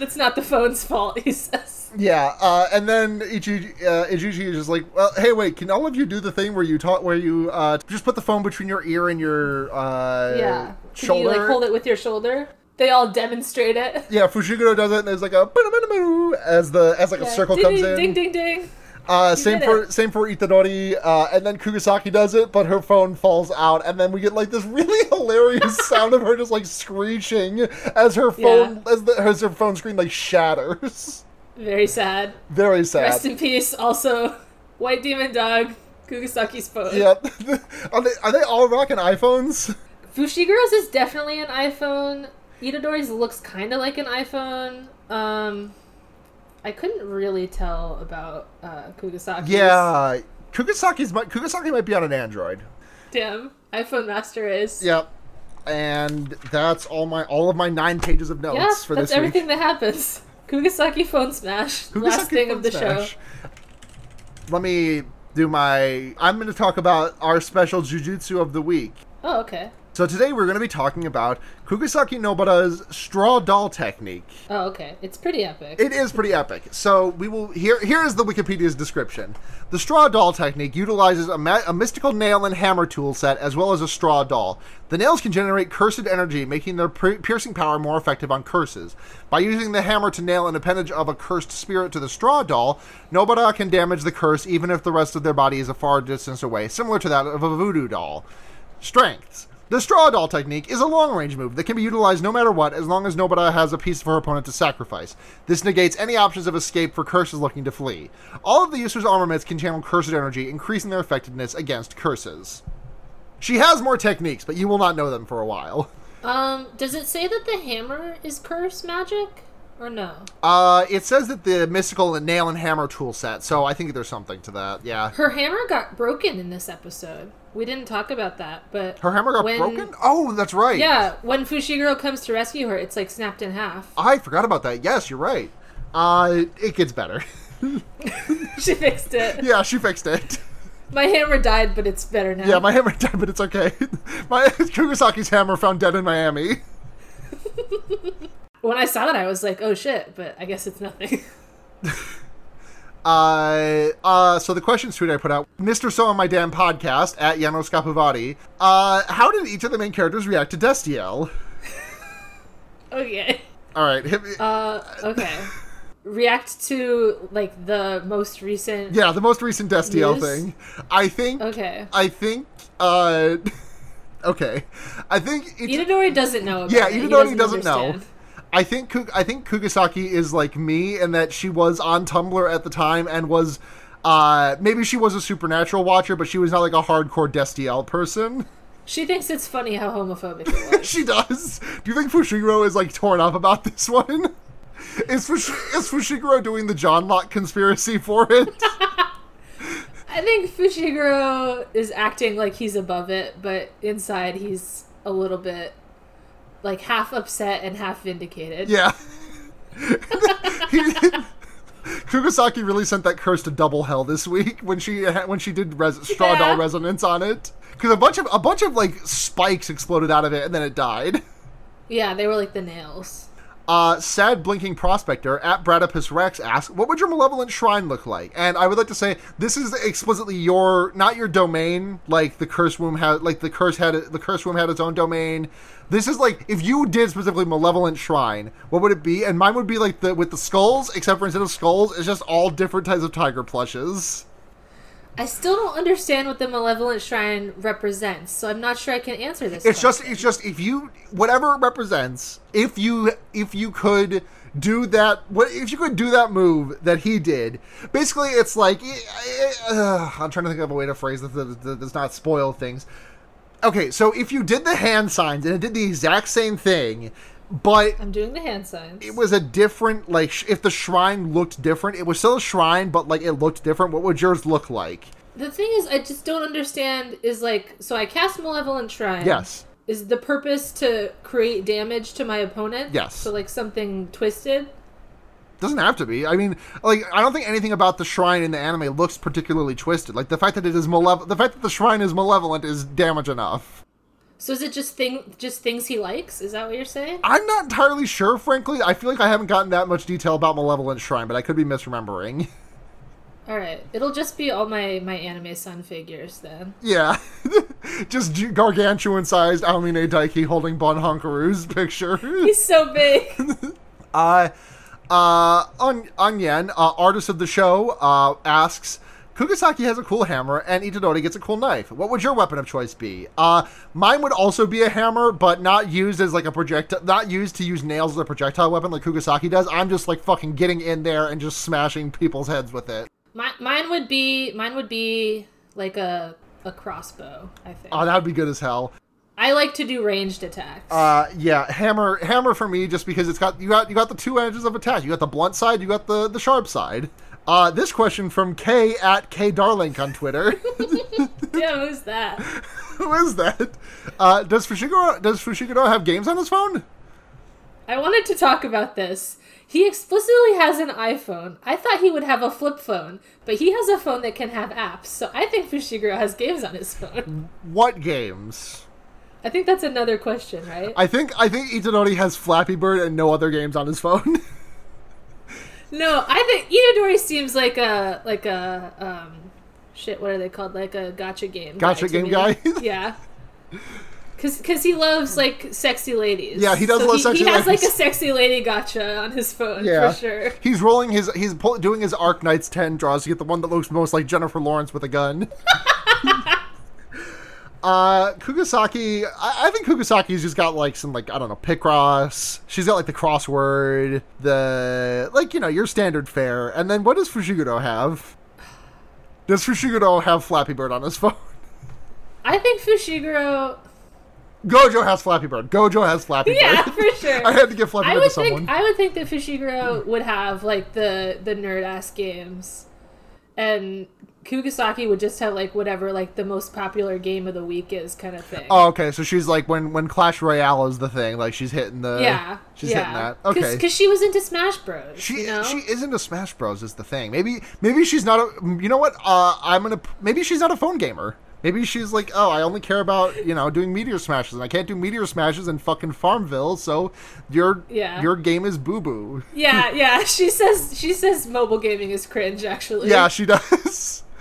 it's not the phone's fault. He says. Yeah, uh, and then Ichi, uh, Ichichi is just like, well, hey, wait, can all of you do the thing where you talk where you uh, just put the phone between your ear and your uh, Yeah. Can shoulder? you like hold it with your shoulder? They all demonstrate it. yeah, Fushiguro does it, and there's like a as the as like a circle ding, comes ding, in. Ding ding ding. Uh, same for it. same for Itadori, uh, and then Kugisaki does it, but her phone falls out, and then we get like this really hilarious sound of her just like screeching as her phone as, the, as her phone screen like shatters. Very sad. Very sad. Rest in peace. Also, White Demon Dog, Kugisaki's phone. Yep. are they are they all rocking iPhones? Fushiguro's is definitely an iPhone. Itadori's looks kind of like an iPhone. Um, I couldn't really tell about uh, Kugisaki's. Yeah. Kugisaki's might Kugisaki might be on an Android. Damn. iPhone Master is. Yep. And that's all my all of my nine pages of notes Yeah, for that's this everything week. that happens. Kugisaki phone smash. Last thing of the show. Let me do my. I'm going to talk about our special jujutsu of the week. Oh, okay. So today we're going to be talking about Kugisaki Nobara's straw doll technique. Oh, okay. It's pretty epic. It is pretty epic. So we will here. Here is the Wikipedia's description. The straw doll technique utilizes a, ma- a mystical nail and hammer tool set as well as a straw doll. The nails can generate cursed energy, making their piercing power more effective on curses. By using the hammer to nail an appendage of a cursed spirit to the straw doll, Nobara can damage the curse even if the rest of their body is a far distance away, similar to that of a voodoo doll. Strengths. The straw doll technique is a long range move that can be utilized no matter what as long as Nobara has a piece of her opponent to sacrifice. This negates any options of escape for curses looking to flee. All of the user's armaments can channel cursed energy, increasing their effectiveness against curses. She has more techniques, but you will not know them for a while. Um, does it say that the hammer is curse magic or no? Uh, it says that the mystical nail and hammer tool set, so I think there's something to that. Yeah. Her hammer got broken in this episode. We didn't talk about that, but Her hammer got when- broken? Oh, that's right. Yeah, when Fushiguro comes to rescue her, it's like snapped in half. I forgot about that. Yes, you're right. Uh, it gets better. she fixed it. yeah, she fixed it. My hammer died, but it's better now. Yeah, my hammer died, but it's okay. My Kugisaki's hammer found dead in Miami. When I saw that, I was like, "Oh shit!" But I guess it's nothing. Uh, uh, so the questions tweet I put out, Mr. So on my damn podcast at Janos Capivati. Uh, how did each of the main characters react to Destiel? okay. All right, hit me. Uh, okay. React to like the most recent. yeah, the most recent Destiel News? thing. I think. Okay. I think. Uh, okay. I think. Itadori doesn't know. About Yeah, Itadori doesn't know. I think I think Kugisaki is like me in that she was on Tumblr at the time and was uh maybe she was a supernatural watcher, but she was not like a hardcore Destiel person. She thinks it's funny how homophobic it was. she does. Do you think Fushiguro is like torn up about this one? Is, Fush- is Fushiguro doing the Johnlock conspiracy for it? I think Fushiguro is acting like he's above it, but inside he's a little bit like half upset and half vindicated. yeah. Kugisaki really sent that curse to double hell this week when she when she did res- straw Yeah. doll resonance on it because a bunch of a bunch of like spikes exploded out of it and then it died. Yeah, they were like the nails. Uh, sad blinking prospector at Bradipus Rex asks, "What would your malevolent shrine look like?" And I would like to say this is explicitly your, not your domain. Like the curse womb had, like the curse had, the curse womb had its own domain. This is like if you did specifically malevolent shrine, what would it be? And mine would be like the with the skulls, except for instead of skulls, it's just all different types of tiger plushes. I still don't understand what the malevolent shrine represents, so I'm not sure I can answer this. It's just it's just if you whatever it represents, if you if you could do that what if you could do that move that he did basically it's like uh, i'm trying to think of a way to phrase this that, that does not spoil things okay so if you did the hand signs and it did the exact same thing but I'm doing the hand signs. it was a different like if the shrine looked different it was still a shrine but like it looked different what would yours look like The thing is, I just don't understand. Is like, so I cast malevolent shrine. yes Is the purpose to create damage to my opponent? Yes. So like something twisted. Doesn't have to be. I mean, like I don't think anything about the shrine in the anime looks particularly twisted. Like the fact that it is malevolent, the fact that the shrine is malevolent is damage enough. So is it just thing, just things he likes? Is that what you're saying? I'm not entirely sure, frankly. I feel like I haven't gotten that much detail about malevolent shrine, but I could be misremembering. All right, it'll just be all my my anime sun figures then. yeah, just gargantuan-sized Aomine Daiki holding Bon Honkaru's picture. He's so big. Uh, uh, on Anyen, uh, artist of the show, uh, asks, Kugisaki has a cool hammer and Itadori gets a cool knife. What would your weapon of choice be? Uh, mine would also be a hammer, but not used as like a projectile, not used to use nails as a projectile weapon like Kugisaki does. I'm just like fucking getting in there and just smashing people's heads with it. My, mine would be mine would be like a a crossbow. I think. Oh, that would be good as hell. I like to do ranged attacks. Uh, yeah, hammer, hammer for me, just because it's got you got you got the two edges of attack. You got the blunt side, you got the the sharp side. Uh, this question from K at K Darlink on Twitter. yeah, who's that? Who is that? Uh, does Fushiguro does Fushiguro have games on his phone? I wanted to talk about this. He explicitly has an iPhone. I thought he would have a flip phone, but he has a phone that can have apps. So I think Fushiguro has games on his phone. What games? I think that's another question, right? I think I think Itadori has Flappy Bird and no other games on his phone. No, I think Itadori seems like a like a um shit. What are they called? Like a gacha game. Gotcha to game me. guy? yeah. Cause, Cause he loves like sexy ladies. Yeah, he does So love he, sexy He has like a sexy lady gotcha on his phone yeah, for sure. He's rolling his he's pull, doing his Arknights ten draws to get the one that looks most like Jennifer Lawrence with a gun. Uh, Kugisaki, I, I think Kugisaki's just got like some like I don't know Picross. She's got like the crossword, the like you know your standard fare. And then what does Fushiguro have? Does Fushiguro have Flappy Bird on his phone? I think Fushiguro. Gojo has Flappy Bird. Gojo has Flappy Yeah, Bird. Yeah, for sure. I had to give Flappy I Bird would to someone. think I would think that Fushiguro would have like the the nerd ass games, and Kugisaki would just have like whatever like the most popular game of the week is kind of thing. Oh, okay. So she's like when when Clash Royale is the thing, like she's hitting the yeah, she's yeah. hitting that. Okay. because she was into Smash Bros. She you know? she isn't a Smash Bros. is the thing. Maybe maybe she's not a. You know what? Uh, I'm gonna. Maybe she's not a phone gamer. Maybe she's like, oh, I only care about you know doing meteor smashes, and I can't do meteor smashes in fucking Farmville. So your Yeah. your game is boo boo. yeah, yeah. She says she says mobile gaming is cringe. Actually, Yeah, she does.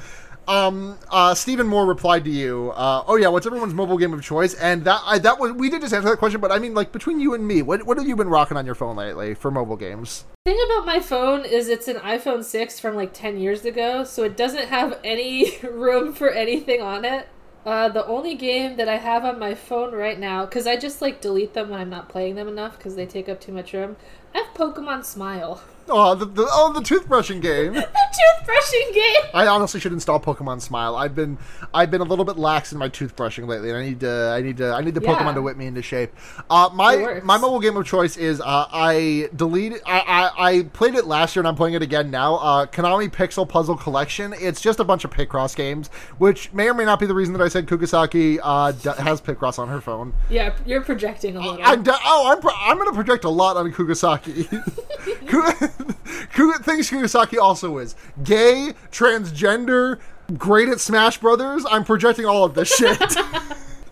Um, uh, Stephen Moore replied to you. Uh, oh yeah, what's everyone's mobile game of choice? And that I, that was we did just answer that question, but I mean, like between you and me, what what have you been rocking on your phone lately for mobile games? The thing about my phone is it's an iPhone 6 from like 10 years ago, so it doesn't have any room for anything on it. Uh, the only game that I have on my phone right now, because I just like delete them when I'm not playing them enough because they take up too much room, I have Pokemon Smile. Oh, the, the oh the toothbrushing game. toothbrushing game! I honestly should install Pokemon Smile. I've been I've been a little bit lax in my toothbrushing lately, and I need to I need to I need the Yeah. Pokemon to whip me into shape. Uh, my my mobile game of choice is uh, I deleted I, I I played it last year and I'm playing it again now. Uh, Konami Pixel Puzzle Collection. It's just a bunch of Picross games, which may or may not be the reason that I said Kugisaki uh, d- has Picross on her phone. Yeah, you're projecting a little. I'm de- oh I'm pro- I'm gonna project a lot on Kugisaki. Ku- Ku- things Kugisaki also is gay, transgender, great at Smash Brothers. I'm projecting all of this shit.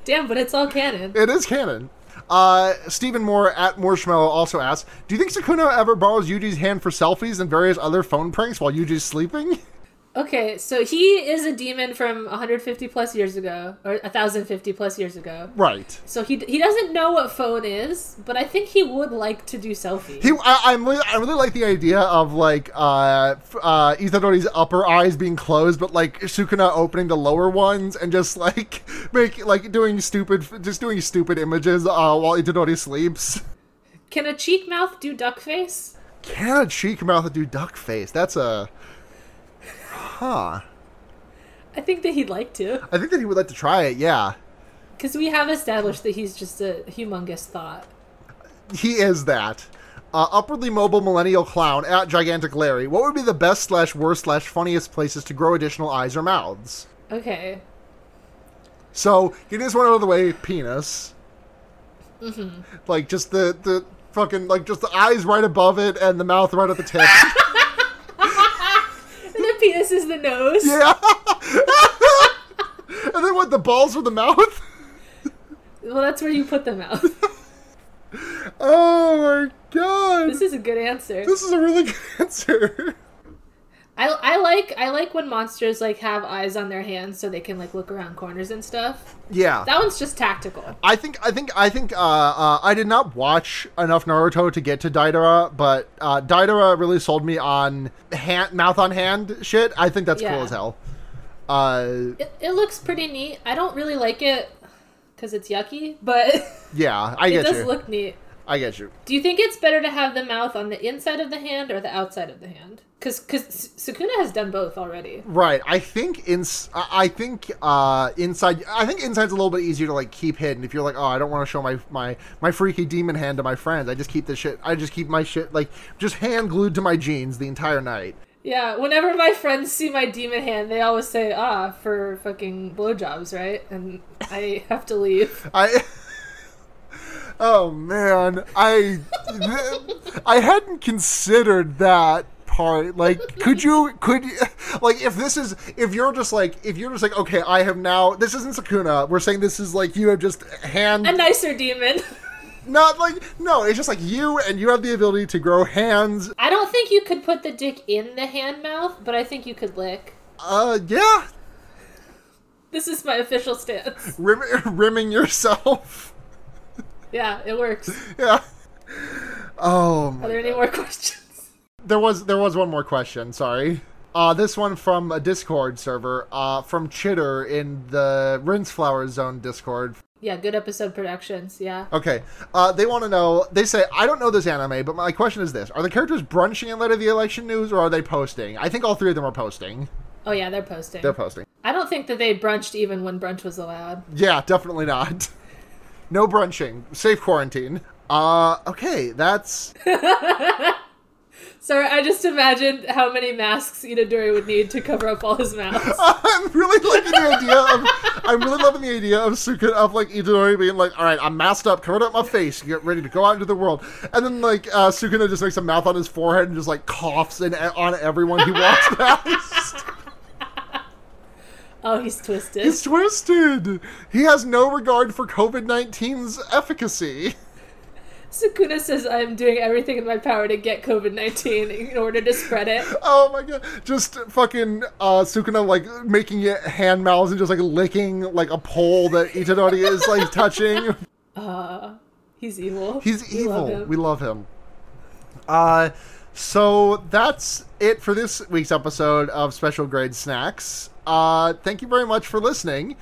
Damn, but it's all canon. it is canon. Uh, Stephen Moore at Moorschmellow also asks, "Do you think Sukuna ever borrows Yuji's hand for selfies and various other phone pranks while Yuji's sleeping?" Okay, so he is a demon from 150 plus years ago, or 1050 plus years ago. right. So he he doesn't know what phone is, but I think he would like to do selfies. He, I, I'm really, I really like the idea of like uh, uh, Itadori's upper eyes being closed, but like Sukuna opening the lower ones and just like make like doing stupid, just doing stupid images uh, while Itadori sleeps. Can a cheek mouth do duck face? Can a cheek mouth do duck face? That's a, huh? I think that he'd like to, I think that he would like to try it. Yeah, because we have established that he's just a humongous thought. he is that. Uh, upwardly mobile millennial clown at gigantic Larry. What would be the best slash worst slash funniest places to grow additional eyes or mouths? Okay, So get this one out of the way, penis. Like just the the fucking like just the eyes right above it and the mouth right at the tip. is the nose. yeah. and then what? The balls are the mouth. Well, that's where you put the mouth. Oh my god. this is a good answer. This is a really good answer. I, I like I like when monsters like have eyes on their hands so they can like look around corners and stuff. Yeah. That one's just tactical. I think I think I think uh, uh, I did not watch enough Naruto to get to Deidara, but uh, Deidara really sold me on hand, mouth on hand shit. I think that's Yeah. cool as hell. Uh, It, it looks pretty neat. I don't really like it because it's yucky, but yeah, I it does you. look neat. I get you. Do you think it's better to have the mouth on the inside of the hand or the outside of the hand? Because because Sukuna has done both already. Right. I think in I think uh inside I think inside's a little bit easier to like keep hidden if you're like, "Oh, I don't want to show my my my freaky demon hand to my friends. I just keep the shit I just keep my shit like just hand glued to my jeans the entire night." Yeah, whenever my friends see my demon hand, they always say, "Ah, for fucking blowjobs, right?" And I have to leave. I Oh man, I I hadn't considered that part. Like, could you could you, like if this is if you're just like if you're just like okay, I have now this isn't Sukuna. We're saying this is like you have just hand A nicer demon. Not like no, it's just like you and you have the ability to grow hands. I don't think you could put the dick in the hand mouth, but I think you could lick. Uh, yeah, This is my official stance. Rim- rimming yourself. Yeah, it works. yeah. Oh, Are there any more questions? there was there was one more question. Sorry. Uh, this one from a Discord server. Uh, from Chitter in the Rinse Flower Zone Discord. Yeah, good episode productions. Yeah. Okay. Uh, they want to know. They say, I don't know this anime, but my question is this: Are the characters brunching in light of the election news, or are they posting? I think all three of them are posting. Oh yeah, they're posting. They're posting. I don't think that they brunched even when brunch was allowed. Yeah, definitely not. No brunching. Safe quarantine. Uh, okay, that's Sorry, I just imagined how many masks Itadori would need to cover up all his mouths. I'm really liking the idea of. I'm really loving the idea of Suka of like Itadori being like, "All right, I'm masked up, covered up my face, get ready to go out into the world," and then like uh, Sukuna just makes a mouth on his forehead and just like coughs in, on everyone he walks past. Oh, he's twisted. He's twisted. He has no regard for COVID 19's efficacy. Sukuna says, I'm doing everything in my power to get COVID 19 in order to spread it. Oh my god. Just fucking uh, Sukuna like making it hand mouths and just like licking like a pole that Itadori is like touching. Uh, he's evil. He's We love evil. him. we love him. Uh, so that's it for this week's episode of Special Grade Snacks. Uh, thank you very much for listening.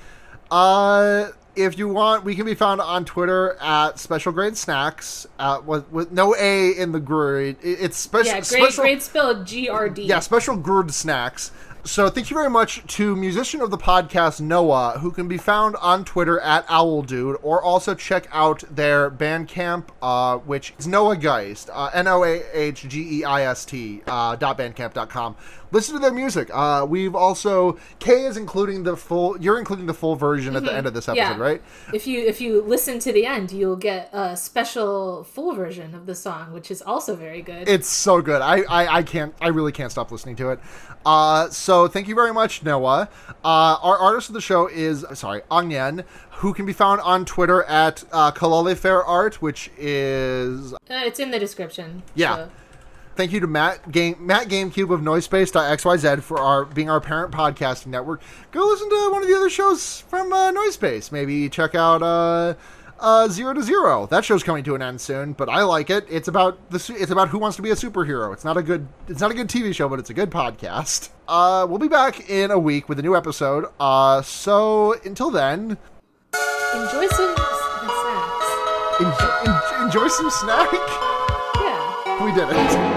Uh, if you want, we can be found on Twitter at Special Grade Snacks uh, with, with no A in the grade. It's special. yeah, great, special, great spelled G R D. yeah, special Grud Snacks. So thank you very much to musician of the podcast Noah, who can be found on Twitter at Owl Dude, or also check out their Bandcamp, uh, which is Noah Geist, uh, N O A H G E I S T uh, dot bandcamp.com. Listen to their music. Uh, we've also Kay is including the full. You're including the full version at the end of this episode, Mm-hmm. Yeah. right? If you if you listen to the end, you'll get a special full version of the song, which is also very good. It's so good. I, I, I can't. I really can't stop listening to it. Uh, so thank you very much, Noah. Uh, our artist of the show is sorry, Angyan, who can be found on Twitter at uh, Kalale Fair Art, which is Uh, it's in the description. Yeah. so- Thank you to Matt Game Matt GameCube of Noisepace.xyz for our being our parent podcasting network. Go listen to one of the other shows from uh, Noisepace. Maybe check out uh, uh, Zero to Zero. That show's coming to an end soon, but I like it. It's about the su- it's about who wants to be a superhero. It's not a good it's not a good TV show, but it's a good podcast. Uh, we'll be back in a week with a new episode. Uh, so until then, Enjoy some snacks. enjoy, enjoy some snack. Yeah. We did it.